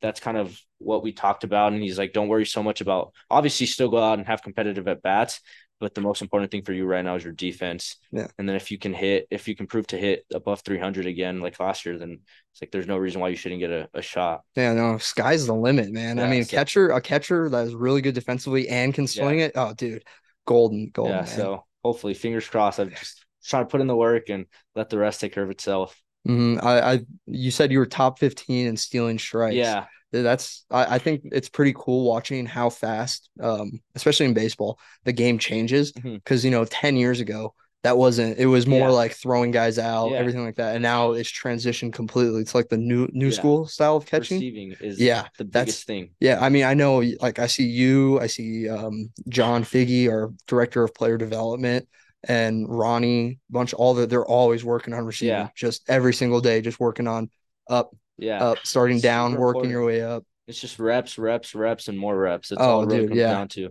that's kind of what we talked about. And he's like, don't worry so much about obviously still go out and have competitive at bats, but the most important thing for you right now is your defense. Yeah. And then if you can hit, if you can prove to hit above 300 again, like last year, then it's like there's no reason why you shouldn't get a, a shot. Yeah, no, sky's the limit, man. I mean, so- catcher, a catcher that is really good defensively and can swing it. Oh, dude, golden, golden. yeah. man. So hopefully, fingers crossed. I'm just trying to put in the work and let the rest take care of itself. Mhm. I, I, you said you were top 15 in stealing strikes. Yeah. That's, I, I think it's pretty cool watching how fast, um, especially in baseball, the game changes. Because, you know, 10 years ago, that wasn't, it was more Yeah. like throwing guys out, Yeah. everything like that. And now it's transitioned completely. It's like the new, new Yeah. school style of catching. Receiving is Yeah, the that's- biggest thing. Yeah, I mean, I know, like, I see you, I see um, John Figgy, our director of player development, and Ronnie, bunch, all the, they're always working on receiving, Yeah. just every single day, just working on up, Yeah. up, starting It's down, working important. your way up. It's just reps, reps, reps, and more reps. That's Oh, all it really dude, comes yeah. down to.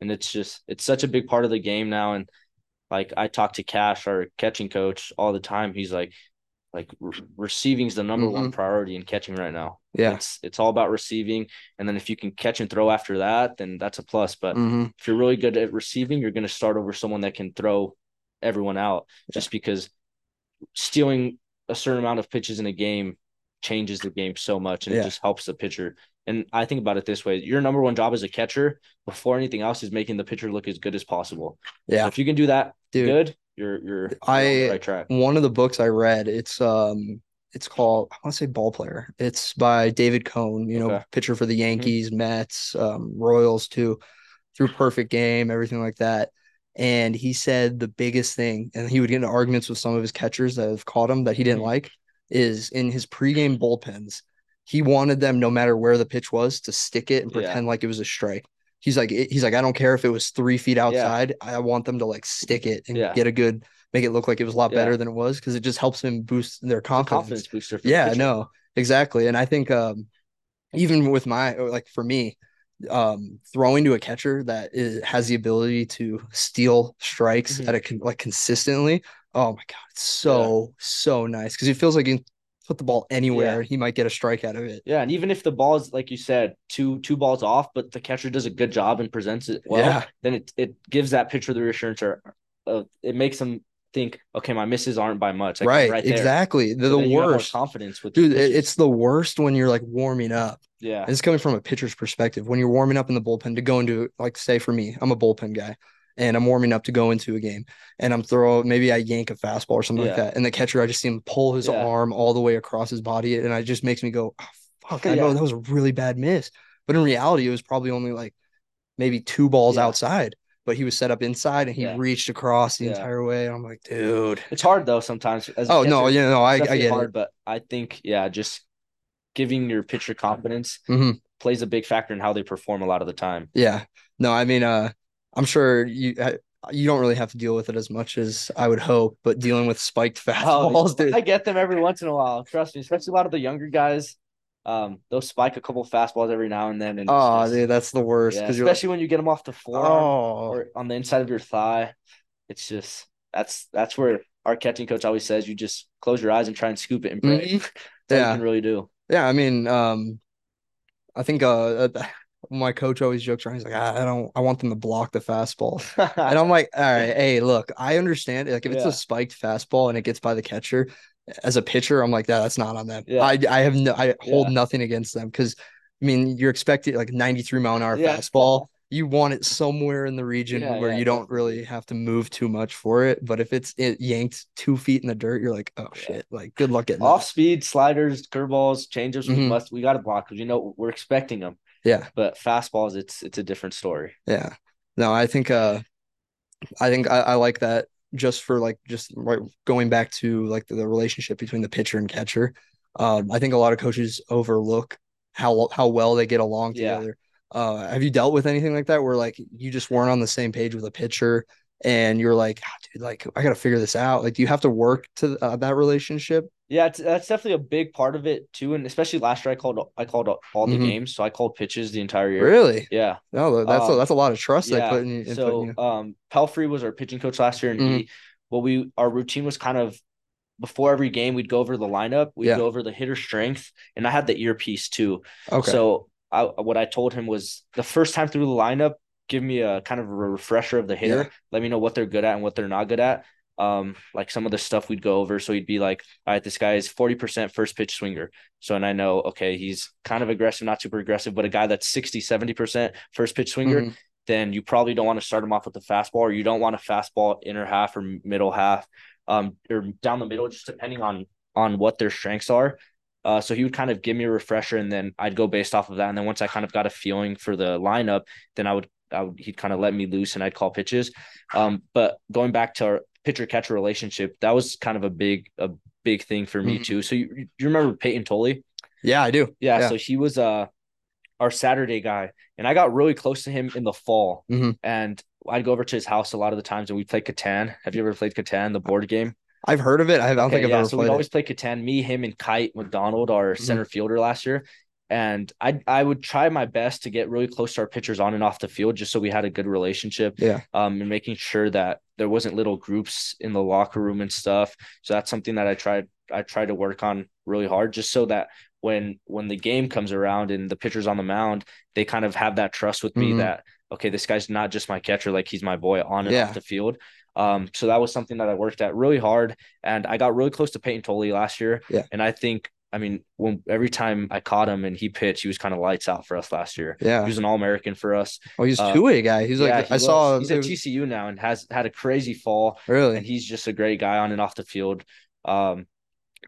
And it's just it's such a big part of the game now. And like I talk to Cash, our catching coach, all the time. He's like, like re- receiving is the number one priority in catching right now. Mm-hmm. Yeah. It's it's all about receiving, and then if you can catch and throw after that, then that's a plus. But hmm if you're really good at receiving, you're going to start over someone that can throw everyone out just because stealing a certain amount of pitches in a game changes the game so much and Yeah. it just helps the pitcher. And I think about it this way your number one job as a catcher before anything else is making the pitcher look as good as possible. So Yeah, if you can do that dude. good, you're you're, I- right track. One of the books I read, it's um, it's called I want to say Ball Player. It's by David Cone, you know, Okay. pitcher for the Yankees, Mets, um, Royals too, through perfect game, everything like that. And he said the biggest thing, and he would get into arguments with some of his catchers that have caught him that he didn't Mhm. like, is in his pregame bullpens, he wanted them no matter where the pitch was to stick it and Yeah. pretend like it was a strike. He's like, he's like, I don't care if it was three feet outside. I want them to like stick it and Yeah. get a good, make it look like it was a lot Yeah. better than it was because it just helps him boost their confidence. confidence booster. Yeah, no, exactly. And I think um, even with my like for me, um, throwing to a catcher that is, has the ability to steal strikes Mhm. at a like consistently. Oh my god, it's so so nice because it feels like you can put the ball anywhere. He might get a strike out of it. Yeah, and even if the ball is like you said, two two balls off, but the catcher does a good job and presents it well, Yeah. then it it gives that pitcher the reassurance or uh, it makes them think, okay, my misses aren't by much. Like, right, right exactly. They're So the worst, confidence with dude. it's the worst when you're like warming up. yeah, And it's coming from a pitcher's perspective. When you're warming up in the bullpen to go into, like, say for me, I'm a bullpen guy and I'm warming up to go into a game and I'm throwing, maybe I yank a fastball or something like that. And the catcher, I just see him pull his Yeah. arm all the way across his body. And it just makes me go, oh, fuck, I know that was a really bad miss. But in reality, it was probably only like maybe two balls Yeah. outside. But he was set up inside and he Yeah. reached across the Yeah. entire way. And I'm like, dude. it's hard though sometimes. Oh, no, yeah, no, I, I get hard, it. but I think yeah, just giving your pitcher confidence Mhm. plays a big factor in how they perform a lot of the time. Yeah. No, I mean, uh, I'm sure you you don't really have to deal with it as much as I would hope, but dealing with spiked fastballs, dude. Oh, I get them every once in a while. Trust me, especially a lot of the younger guys. Um, they'll spike a couple fastballs every now and then. And Oh, just- dude, that's the worst yeah, especially when you get them off the floor oh, or on the inside of your thigh. It's just that's that's where our catching coach always says you just close your eyes and try and scoop it and pray. Mhm. That's Yeah. you can really do. yeah. I mean, um, I think uh, uh, my coach always jokes around. He's like, I, don't, I want them to block the fastball, and I'm like, all right, hey, look, I understand. Like, if it's Yeah. a spiked fastball and it gets by the catcher, as a pitcher, I'm like, that, that's not on them. Yeah. I, I have no, I hold Yeah. nothing against them because, I mean, you're expecting like 93 mile an hour fastball. You want it somewhere in the region where you don't really have to move too much for it. But if it's it yanked two feet in the dirt, you're like, oh shit, like good luck getting Off that. speed sliders, curveballs, changeups. We Mhm. must we got to block because you know we're expecting them. Yeah, But fastballs, it's it's a different story. yeah. No, I think, uh, I think I, I like that just for like just right going back to like the, the relationship between the pitcher and catcher. Um, I think a lot of coaches overlook how how well they get along Yeah. together. Uh, have you dealt with anything like that where like you just weren't on the same page with a pitcher and you're like, "Ah, dude, like I got to figure this out. Like, do you have to work to uh, that relationship? Yeah, it's, that's definitely a big part of it too, and especially last year I called I called all the Mhm. games, so I called pitches the entire year. Really? Yeah, No, that's a, Um, that's a lot of trust yeah. put in, you- in putting so you. um, Pelfrey was our pitching coach last year, and Mhm. he what we our routine was kind of before every game we'd go over the lineup, we'd Yeah. go over the hitter strength, and I had the earpiece too. Okay. So I what I told him was the first time through the lineup, give me a kind of a refresher of the hitter. Yeah. Let me know what they're good at and what they're not good at. Um, like some of the stuff we'd go over. So he'd be like, all right, this guy is 40% first pitch swinger. So and I know, okay, he's kind of aggressive, not super aggressive, but a guy that's 60, 70% first pitch swinger, Mhm. then you probably don't want to start him off with the fastball, or you don't want a fastball inner half or middle half, um, or down the middle, just depending on on what their strengths are. Uh, so he would kind of give me a refresher, and then I'd go based off of that. And then once I kind of got a feeling for the lineup, then I would, would he'd kind of let me loose, and I'd call pitches. Um, but going back to our pitcher catcher relationship, that was kind of a big a big thing for me Mhm. too. So you you remember Peyton Tolley? Yeah, I do. Yeah, Yeah. so he was uh our Saturday guy, and I got really close to him in the fall, Mhm. and I'd go over to his house a lot of the times, and we played Catan. Have you ever played Catan, the board game? I've heard of it. I, don't Okay, think I've yeah, ever so played it. always play Catan. Me, him, and Kite McDonald, our Mhm. center fielder last year. And I I would try my best to get really close to our pitchers on and off the field, just so we had a good relationship. Yeah. Um, and making sure that there wasn't little groups in the locker room and stuff. So that's something that I tried I tried to work on really hard, just so that when when the game comes around and the pitcher's on the mound, they kind of have that trust with me Mhm. that okay, this guy's not just my catcher, like he's my boy on and Yeah. off the field. Um, so that was something that I worked at really hard, and I got really close to Peyton Tolley last year. Yeah. and I think I mean when every time I caught him and he pitched, he was kind of lights out for us last year. Yeah. He was an All American for us. Oh, he's uh, two way guy. He's like yeah, I he was. saw. he's at TCU now and has had a crazy fall, really. and he's just a great guy on and off the field. Um,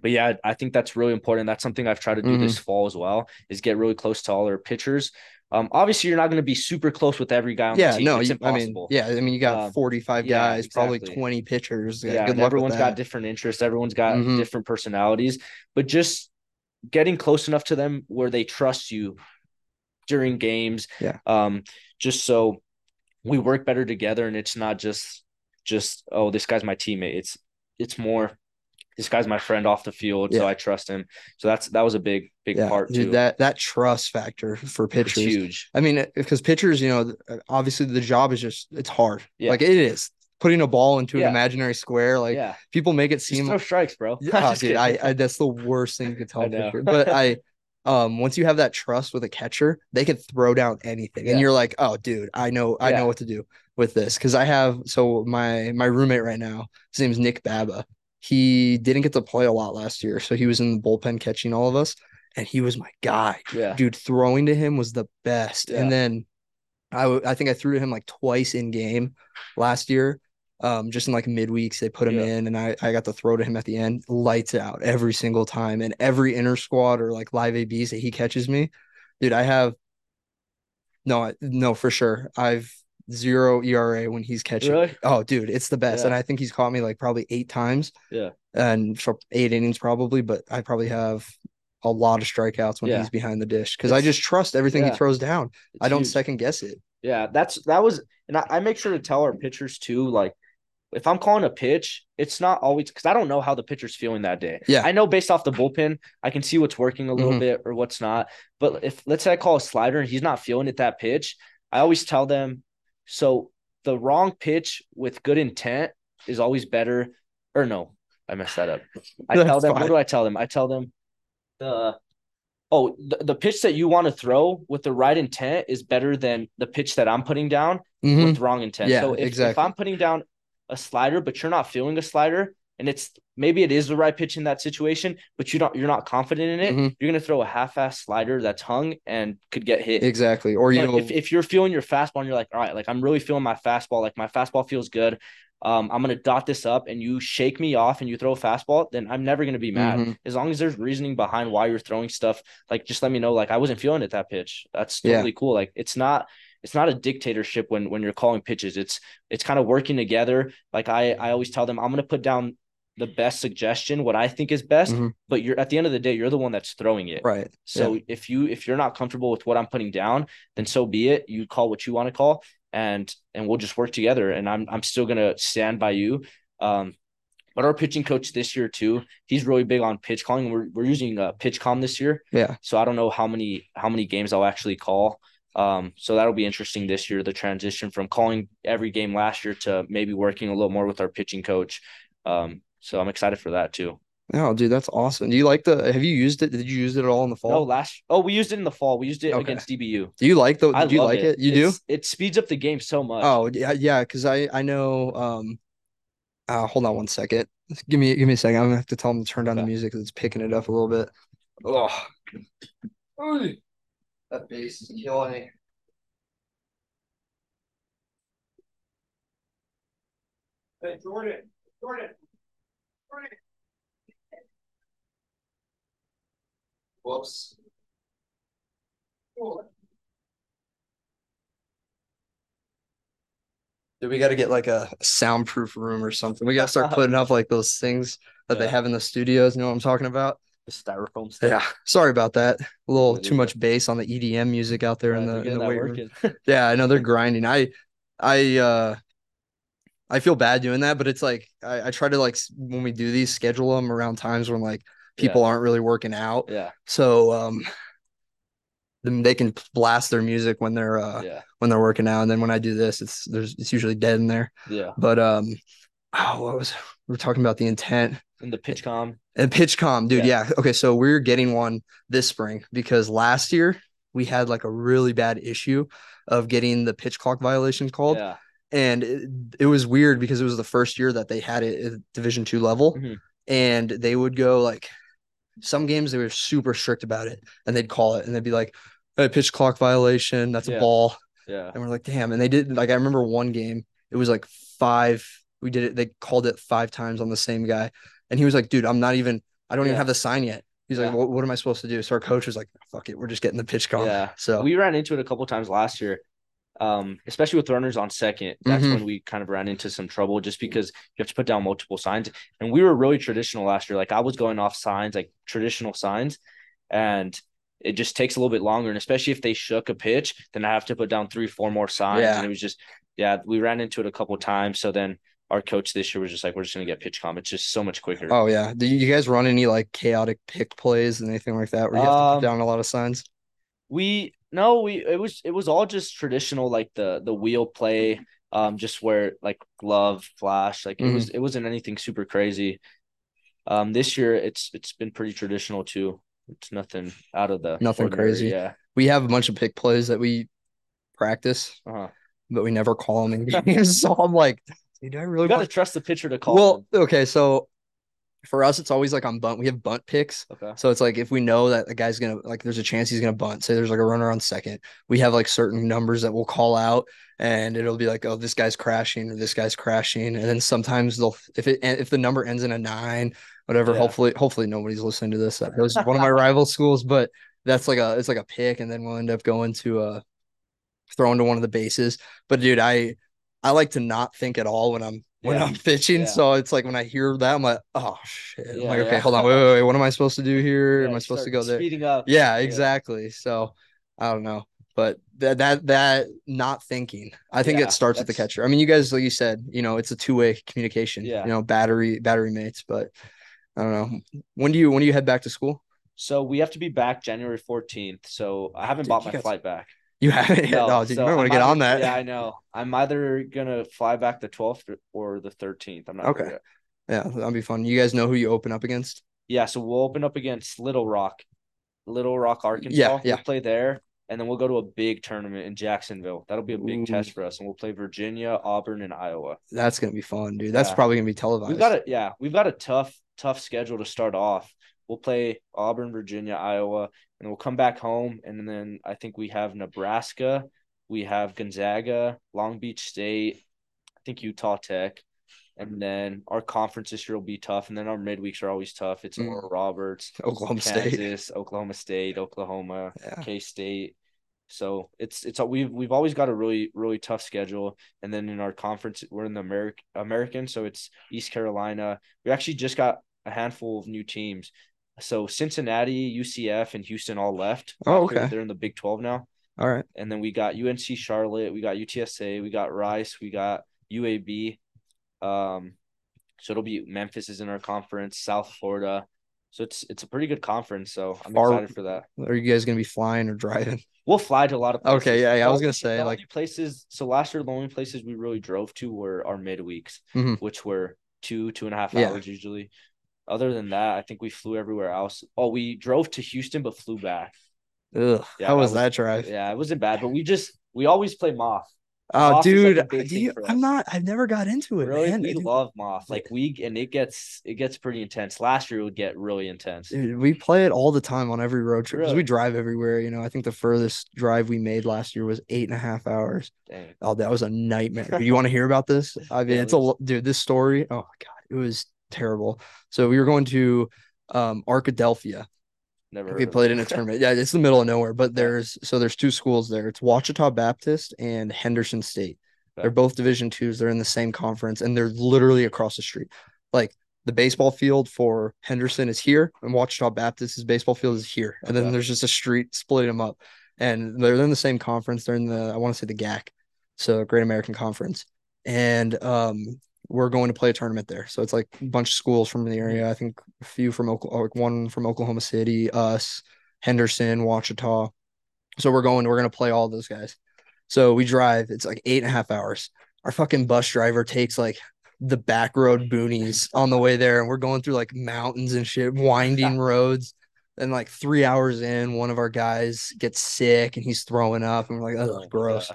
but yeah, I think that's really important. That's something I've tried to do Mm-hmm. this fall as well, is get really close to all our pitchers. Um, obviously, you're not going to be super close with every guy on yeah, the team. no, it's you, I mean, impossible. yeah, I mean, you got Um, 45 yeah, guys, probably 20 pitchers. yeah, good and luck everyone's got different interests. Everyone's got Mhm. different personalities, but just getting close enough to them where they trust you during games. Yeah. Um, just so we work better together, and it's not just just oh, this guy's my teammate. It's it's more this guy's my friend off the field, so I trust him. So that's that was a big big yeah, part dude, too. that that trust factor for it's pitchers. huge. I mean, because pitchers, you know, obviously the job is just it's hard. Yeah. Like it is putting a ball into Yeah. an imaginary square. Like yeah, people make it just seem throw strikes, bro. Yeah, oh, Just dude, I. I that's the worst thing you could tell I a know. pitcher. But I um once you have that trust with a catcher, they can throw down anything. Yeah. And you're like, oh dude, I know I know what to do with this. Cause I have so my my roommate right now, his name's Nick Baba. He didn't get to play a lot last year. So he was in the bullpen catching all of us. And he was my guy. yeah, Dude, throwing to him was the best. And then I w- I think I threw to him like twice in game last year. Um, just in like midweeks, they put him Yeah. in, and I, I got to throw to him at the end, lights out every single time. And every inner squad or like live ABs that he catches me, dude, I have no, no, for sure. I've zero ERA when he's catching. really. Oh, dude, it's the best. Yeah. And I think he's caught me like probably eight times. Yeah. And for eight innings probably, but I probably have a lot of strikeouts when Yeah. he's behind the dish because I just trust everything he throws down. It's I don't huge. second guess it. Yeah, that's that was, and I, I make sure to tell our pitchers too. Like, if I'm calling a pitch, it's not always because I don't know how the pitcher's feeling that day. Yeah. I know based off the bullpen, I can see what's working a little Mhm. bit or what's not. But if let's say I call a slider and he's not feeling it that pitch, I always tell them. So the wrong pitch with good intent is always better. Or no, I messed that up. I tell them. fine. What do I tell them? I tell them the oh the, the pitch that you want to throw with the right intent is better than the pitch that I'm putting down Mhm. with wrong intent. Yeah, so if, if. I'm putting down a slider, but you're not feeling a slider, and it's maybe it is the right pitch in that situation, but you don't you're not confident in it, Mhm. you're gonna throw a half-ass slider that's hung and could get hit. Exactly. Or you But know, if, if you're feeling your fastball and you're like, all right, like I'm really feeling my fastball, like my fastball feels good. Um, I'm gonna dot this up and you shake me off and you throw a fastball, then I'm never gonna be mad. Mhm. As long as there's reasoning behind why you're throwing stuff, like just let me know. Like I wasn't feeling it that pitch. That's Yeah. totally cool. Like it's not it's not a dictatorship when when you're calling pitches. It's it's kind of working together. Like I I always tell them I'm gonna put down the best suggestion, what I think is best, Mhm. but you're at the end of the day, you're the one that's throwing it. right. So if you if you're not comfortable with what I'm putting down, then so be it. You call what you want to call. and and we'll just work together. And I'm I'm still gonna stand by you. Um, but our pitching coach this year too, he's really big on pitch calling. We're we're using uh, PitchCom this year. Yeah. So I don't know how many how many games I'll actually call. Um, so that'll be interesting this year. The transition from calling every game last year to maybe working a little more with our pitching coach. Um, so I'm excited for that too. Oh, dude, that's awesome. Do you like the? Have you used it? Did you use it at all in the fall? No, last oh we used it in the fall. We used it Okay. against DBU. Do you like the? I Did you love like it? You do? It speeds up the game so much. Oh yeah, yeah. Because I I know. Um, uh, hold on one second. Give me give me a second. I'm gonna have to tell him to turn down the music music 'cause it's picking it up a little bit. Oh, that bass is killing me. Hey Jordan, Jordan, Jordan. Whoops. Dude, we got to get like a soundproof room or something. We got to start putting up like those things that they have in the studios. You know what I'm talking about? The styrofoam stuff. Yeah. Sorry about that. A little too much bass on the EDM music out there in the in the weight room. Yeah, I know they're grinding. I, I, uh, I feel bad doing that, but it's like I, I try to like when we do these, schedule them around times when like people aren't really working out, yeah, so um, then they can blast their music when they're uh yeah, when they're working out, and then when I do this, it's there's it's usually dead in there. yeah. But um, oh, what was we are talking about the intent And the PitchCom. and PitchCom, dude. Yeah. Yeah. Okay, so we're getting one this spring because last year we had like a really bad issue of getting the pitch clock violation called Yeah, and it, it was weird because it was the first year that they had it at division two level Mhm. and they would go like some games they were super strict about it and they'd call it and they'd be like hey, pitch clock violation that's Yeah. a ball yeah, and we're like damn and they did like i remember one game it was like five we did it they called it five times on the same guy and he was like dude i'm not even i don't even have the sign yet he's like Yeah. what, what am i supposed to do so our coach was like fuck it we're just getting the pitch call. yeah. so We ran into it a couple times last year. Um, especially with runners on second. That's Mhm. when we kind of ran into some trouble just because you have to put down multiple signs. And we were really traditional last year. Like I was going off signs, like traditional signs, and it just takes a little bit longer. And especially if they shook a pitch, then I have to put down three, four more signs. Yeah. And it was just, yeah, we ran into it a couple times. So then our coach this year was just like, we're just gonna get PitchCom. It's just so much quicker. oh yeah do you guys run any like chaotic pick plays and anything like that where you have to Um, put down a lot of signs We no, we it was it was all just traditional like the the wheel play, um, just where like glove flash, like it Mhm. was it wasn't anything super crazy. Um, this year it's it's been pretty traditional too. It's nothing out of the Nothing ordinary, crazy. Yeah. we have a bunch of pick plays that we practice Uh-huh. but we never call them in games so i'm like do i really You gotta trust the pitcher to call. well okay so for us it's always like on bunt we have bunt picks. Okay. So it's like if we know that the guy's gonna like there's a chance he's gonna bunt, say there's like a runner on second, we have like certain numbers that we'll call out and it'll be like, oh, this guy's crashing or this guy's crashing. And then sometimes they'll if it if the number ends in a nine, whatever, Yeah. hopefully, hopefully nobody's listening to this. That was one of my rival schools, but that's like a it's like a pick, and then we'll end up going to uh throwing to one of the bases. But dude, I I like to not think at all when I'm when Yeah. I'm pitching. Yeah. So it's like when I hear that, I'm like, oh shit. I'm Yeah, like, okay, hold on, wait, wait, wait. What am I supposed to do here? Am I supposed to go there? Speeding up. Yeah, exactly. So I don't know. But that that that not thinking, I think it starts with the catcher. I mean, you guys, like you said, you know, it's a two way communication. Yeah. You know, battery battery mates. But I don't know. When do you when do you head back to school? So we have to be back January 14th. So I haven't Dude, bought my guys- flight back. You haven't yet. No, oh, so you might want to get either- on that. Yeah, I know. I'm either gonna fly back the 12th or, the 13th. I'm not Okay. yet. Yeah, that'll be fun. You guys know who you open up against? Yeah, so we'll open up against Little Rock, Little Rock, Arkansas. yeah. We'll play there, and then we'll go to a big tournament in Jacksonville. That'll be a big Ooh. test for us, and we'll play Virginia, Auburn, and Iowa. That's gonna be fun, dude. That's Yeah. probably gonna be televised. We've got a yeah, we've got a tough, tough schedule to start off. We'll play Auburn, Virginia, Iowa, and we'll come back home, and then I think we have Nebraska, we have Gonzaga, Long Beach State, I think Utah Tech, and then our conference this year will be tough, and then our midweeks are always tough. It's Mm. Roberts, Oklahoma State. Oklahoma State, Oklahoma, Yeah. K State. So it's it's we've we've always got a really really tough schedule, and then in our conference we're in the American American, so it's East Carolina. We actually just got a handful of new teams. So Cincinnati, UCF, and Houston all left. Oh, okay. They're in the Big Twelve now. All right. and then we got UNC Charlotte, we got UTSA, we got Rice, we got UAB. Um, so it'll be Memphis is in our conference, South Florida. So it's it's a pretty good conference. So I'm Far- excited for that. Are you guys gonna be flying or driving? We'll fly to a lot of places. Okay, yeah, yeah, I was gonna say, like- places. So last year, the only places we really drove to were our midweeks, Mhm. which were two two and a half Yeah. hours usually. Other than that, I think we flew everywhere else. Oh, we drove to Houston but flew back. Ugh. Yeah, How that was was- that drive? Yeah, it wasn't bad, but we just we always play Moth. Oh, Moth like, dude, a big do thing you, I'm not. I've never got into it, Really, man. we Dude, love Moth. Like we and it gets it gets pretty intense. Last year it would get really intense. dude, we play it all the time on every road trip because we drive everywhere. You know, I think the furthest drive we made last year was eight and a half hours. Dang. Oh, that was a nightmare. Do you want to hear about this? I mean, Yeah, it's a dude. This story. Oh god, it was terrible. So we were going to um Arkadelphia. Never. We played in a tournament. Yeah, it's the middle of nowhere, but there's so there's two schools there. It's Ouachita Baptist and Henderson State. Okay. They're both Division twos. They're in the same conference, and they're literally across the street. Like the baseball field for Henderson is here, and Ouachita Baptist's baseball field is here, and then there's just a street splitting them up. And they're in the same conference. They're in the I want to say the GAC, so Great American Conference, and um we're going to play a tournament there. So it's like a bunch of schools from the area. I think a few from Oklahoma, like one from Oklahoma City, us, Henderson, Ouachita. So we're going, we're going to play all those guys. So we drive, it's like eight and a half hours. Our fucking bus driver takes like the back road boonies on the way there, and we're going through like mountains and shit, winding roads. And like three hours in, one of our guys gets sick and he's throwing up, and we're like, Oh gross.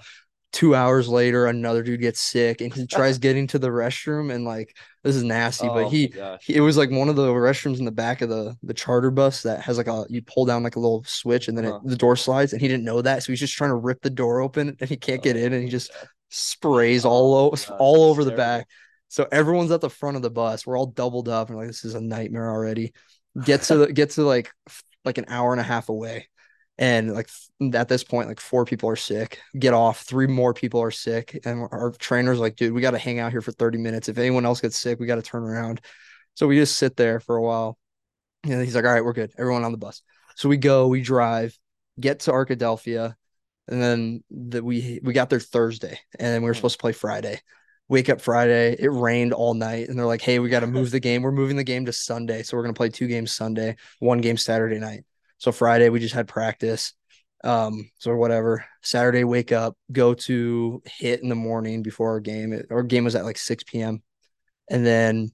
Two hours later, another dude gets sick and he tries getting to the restroom and like this is nasty, Oh but he, he it was like one of the restrooms in the back of the the charter bus that has like a you pull down like a little switch and then Uh-huh. it, the door slides and he didn't know that so he's just trying to rip the door open and he can't get Oh in and he just gosh. sprays Oh all over all over the back. So everyone's at the front of the bus. We're all doubled up and like this is a nightmare already. Get to the get to like like an hour and a half away. And like at this point, like four people are sick. Get off. Three more people are sick. And our trainer's like, dude, we got to hang out here for 30 minutes. If anyone else gets sick, we got to turn around. So we just sit there for a while. And he's like, all right, we're good. Everyone on the bus. So we go, we drive, get to Arkadelphia, and then the, we we got there Thursday, and we were Hmm. supposed to play Friday. Wake up Friday, it rained all night, and they're like, "Hey, we got to move the game. We're moving the game to Sunday, so we're gonna play two games Sunday, one game Saturday night." So Friday we just had practice, um, so whatever. Saturday, wake up, go to hit in the morning before our game. It- our game was at like six p.m., and then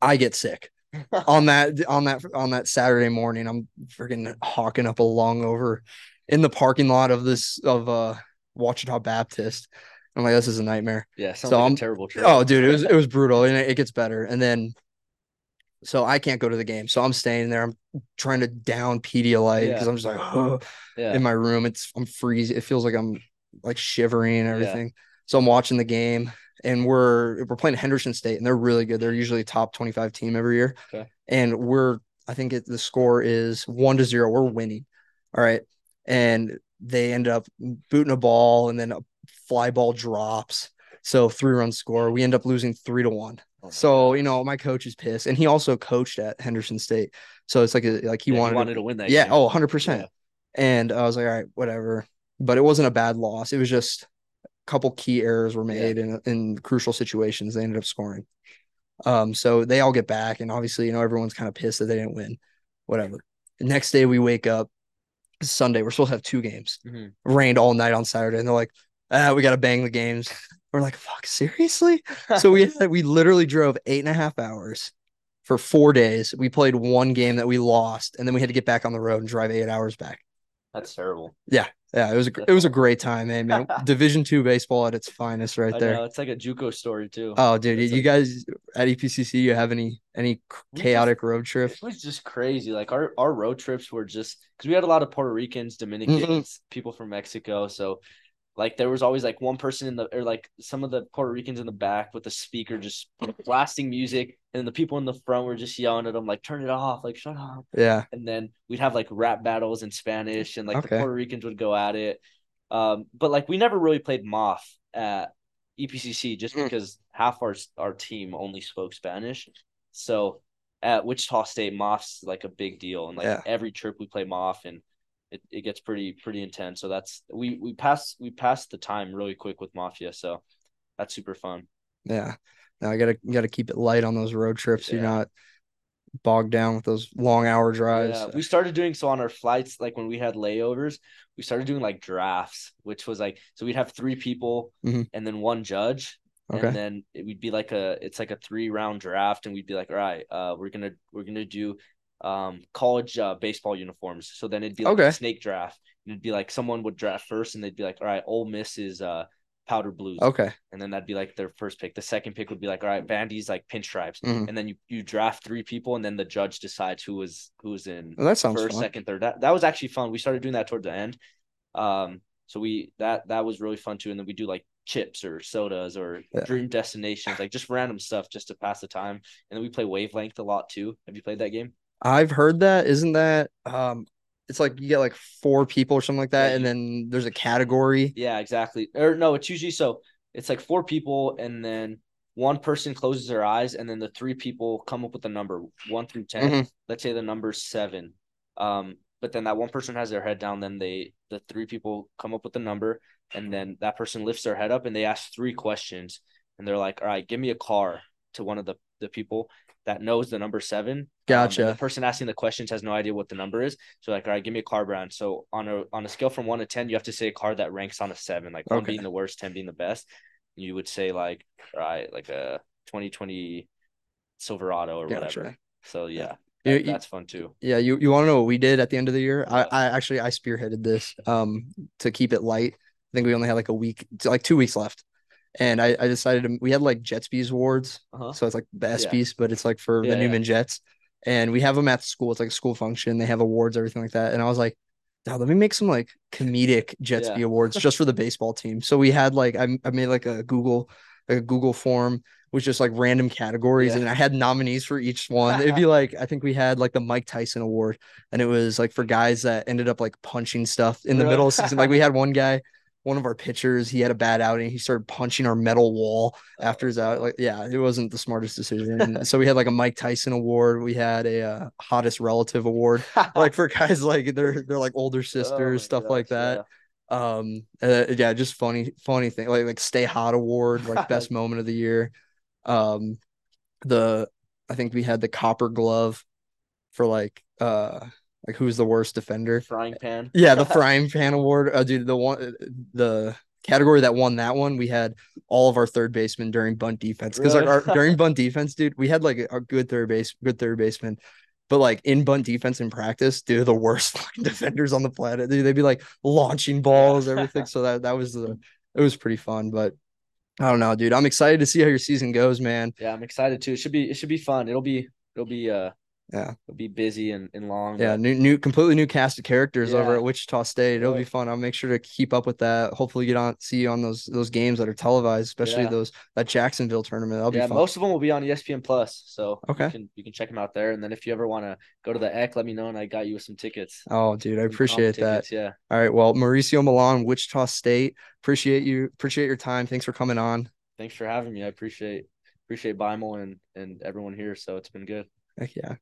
I get sick on that on that on that Saturday morning. I'm freaking hawking up a long over in the parking lot of this of uh Ouachita Baptist. I'm like, this is a nightmare. Yeah, sounds So like I'm- a terrible trip. Oh, dude, it was it was brutal, and it, it gets better. And then, so I can't go to the game, so I'm staying there. I'm trying to down Pedialyte because Yeah. I'm just like "Ugh," yeah. in my room. It's I'm freezing. It feels like I'm like shivering and Yeah. everything. So I'm watching the game, and we're we're playing Henderson State, and they're really good. They're usually a top 25 team every year, Okay. and we're I think it, the score is one to zero. We're winning. All right, and they end up booting a ball, and then a fly ball drops. So three run score. We end up losing three to one. Oh So you know my coach is pissed, and he also coached at Henderson State. So it's like a, like he Yeah, wanted, to win that. yeah, game. oh, 100 percent. And I was like, all right, whatever. But it wasn't a bad loss. It was just a couple key errors were Yeah. made in in crucial situations. They ended up scoring. Um, so they all get back, and obviously, you know, everyone's kind of pissed that they didn't win. Whatever. The next day we wake up, Sunday. We're supposed to have two games. Mhm. Rained all night on Saturday, and they're like, ah, we gotta bang the games. We're like, fuck, seriously? So we had, we literally drove eight and a half hours for four days. We played one game that we lost, and then we had to get back on the road and drive eight hours back. That's terrible. Yeah, yeah, it was a it was a great time, man. man. Division two baseball at its finest, right I there. know it's like a JUCO story too. Oh, dude, It's you like- guys at EPCC, you have any any chaotic road trips? It was just crazy. Like our our road trips were just because we had a lot of Puerto Ricans, Dominicans, Mm-hmm. people from Mexico. So like there was always like one person in the or like some of the Puerto Ricans in the back with the speaker just blasting music, and the people in the front were just yelling at them like "Turn it off!" like "Shut up!" Yeah, And then we'd have like rap battles in Spanish, and like the Puerto Ricans would go at it. Um, but like we never really played Moth at EPCC just Mm. because half our our team only spoke Spanish. So at Wichita State, Moth's like a big deal, and like Yeah. every trip we play Moth, and it, it gets pretty pretty intense. So that's we we pass we passed the time really quick with Mafia. So that's super fun. Yeah. Now I gotta gotta keep it light on those road trips. You're not bogged down with those long hour drives. Yeah, we started doing so on our flights, like when we had layovers, we started doing like drafts, which was like so we'd have three people Mhm. and then one judge. Okay. And then it would be like a it's like a three round draft, and we'd be like, all right, uh, we're gonna we're gonna do um college uh, baseball uniforms. So then it'd be like Okay. a snake draft, and it'd be like someone would draft first, and they'd be like, all right, Ole Miss is uh powder blues, Okay. and then that'd be like their first pick. The second pick would be like, all right, Vandy's like pinstripes, Mhm. and then you you draft three people, and then the judge decides who was who was in Well, that sounds first, fun. second, third. That that was actually fun. We started doing that toward the end. Um, so we that that was really fun too. And then we do like chips or sodas or Yeah. dream destinations, like just random stuff just to pass the time. And then we play wavelength a lot too. Have you played that game? I've heard that. Isn't that um it's like you get like four people or something like that, Yeah, and then there's a category. Yeah, exactly. Or no, it's usually so it's like four people and then one person closes their eyes and then the three people come up with a number one through 10 Mhm. Let's say the number seven. Um, but then that one person has their head down, then they the three people come up with a number, and then that person lifts their head up and they ask three questions and they're like, All right, give me a car to one of the, the people that knows the number seven. Um, Gotcha. the person asking the questions has no idea what the number is. So like, all right, give me a car brand. So on a on a scale from one to ten, you have to say a car that ranks on a seven, like one being the worst, ten being the best. You would say like, all right, like a 2020 Silverado or Gotcha. whatever. So yeah, that- you- that's fun too. Yeah, you you want to know what we did at the end of the year? I, I actually I spearheaded this um to keep it light. I think we only had like a week, like two weeks left, and I I decided to, we had like Jetspees awards, Uh-huh. so it's like the Yeah. But it's like for Yeah, the. Newman Jets, and we have them at school. It's like a school function. They have awards, everything like that, and I was like. Now let me make some like comedic Jetsby awards just for the baseball team. So we had like I, I made like a Google like a Google form with just like random categories Yeah. and I had nominees for each one. It'd be like I think we had like the Mike Tyson award and it was like for guys that ended up like punching stuff in the Really? middle of season. Like we had one guy, one of our pitchers, he had a bad outing. He started punching our metal wall after his out. Like, yeah, it wasn't the smartest decision. So we had like a Mike Tyson award. We had a uh, hottest relative award, like for guys like they're they're like older sisters, Oh stuff like gosh, that. Um, uh, yeah, just funny, funny thing. Like like Stay Hot award, like best moment of the year. Um, the I think we had the Copper Glove for like uh like who's the worst defender. Frying pan. Yeah, the frying pan award. Uh, dude, the one, the category that won that one, we had all of our third basemen during bunt defense because like Really? our during bunt defense, dude, we had like a good third base, good third baseman. But like in bunt defense in practice, dude, they're the worst fucking defenders on the planet. Dude, they'd be like launching balls, everything. So that that was the it was pretty fun. But I don't know, dude. I'm excited to see how your season goes, man. Yeah, I'm excited too. It should be it should be fun. It'll be it'll be uh Yeah. it'll be busy and, and long. Yeah, new new completely new cast of characters over at Wichita State. It'll be fun. I'll make sure to keep up with that. Hopefully get on see you on those those games that are televised, especially Yeah. those that Jacksonville tournament. That'll yeah, be fun. most of them will be on ESPN Plus. So Okay. you can you can check them out there. And then if you ever want to go to the ECK, let me know and I got you with some tickets. Oh, dude, I appreciate that. tickets, Yeah. All right. Well, Mauricio Millan, Wichita State. Appreciate you. Appreciate your time. Thanks for coming on. Thanks for having me. I appreciate appreciate Bimal and and everyone here. So it's been good. Heck yeah.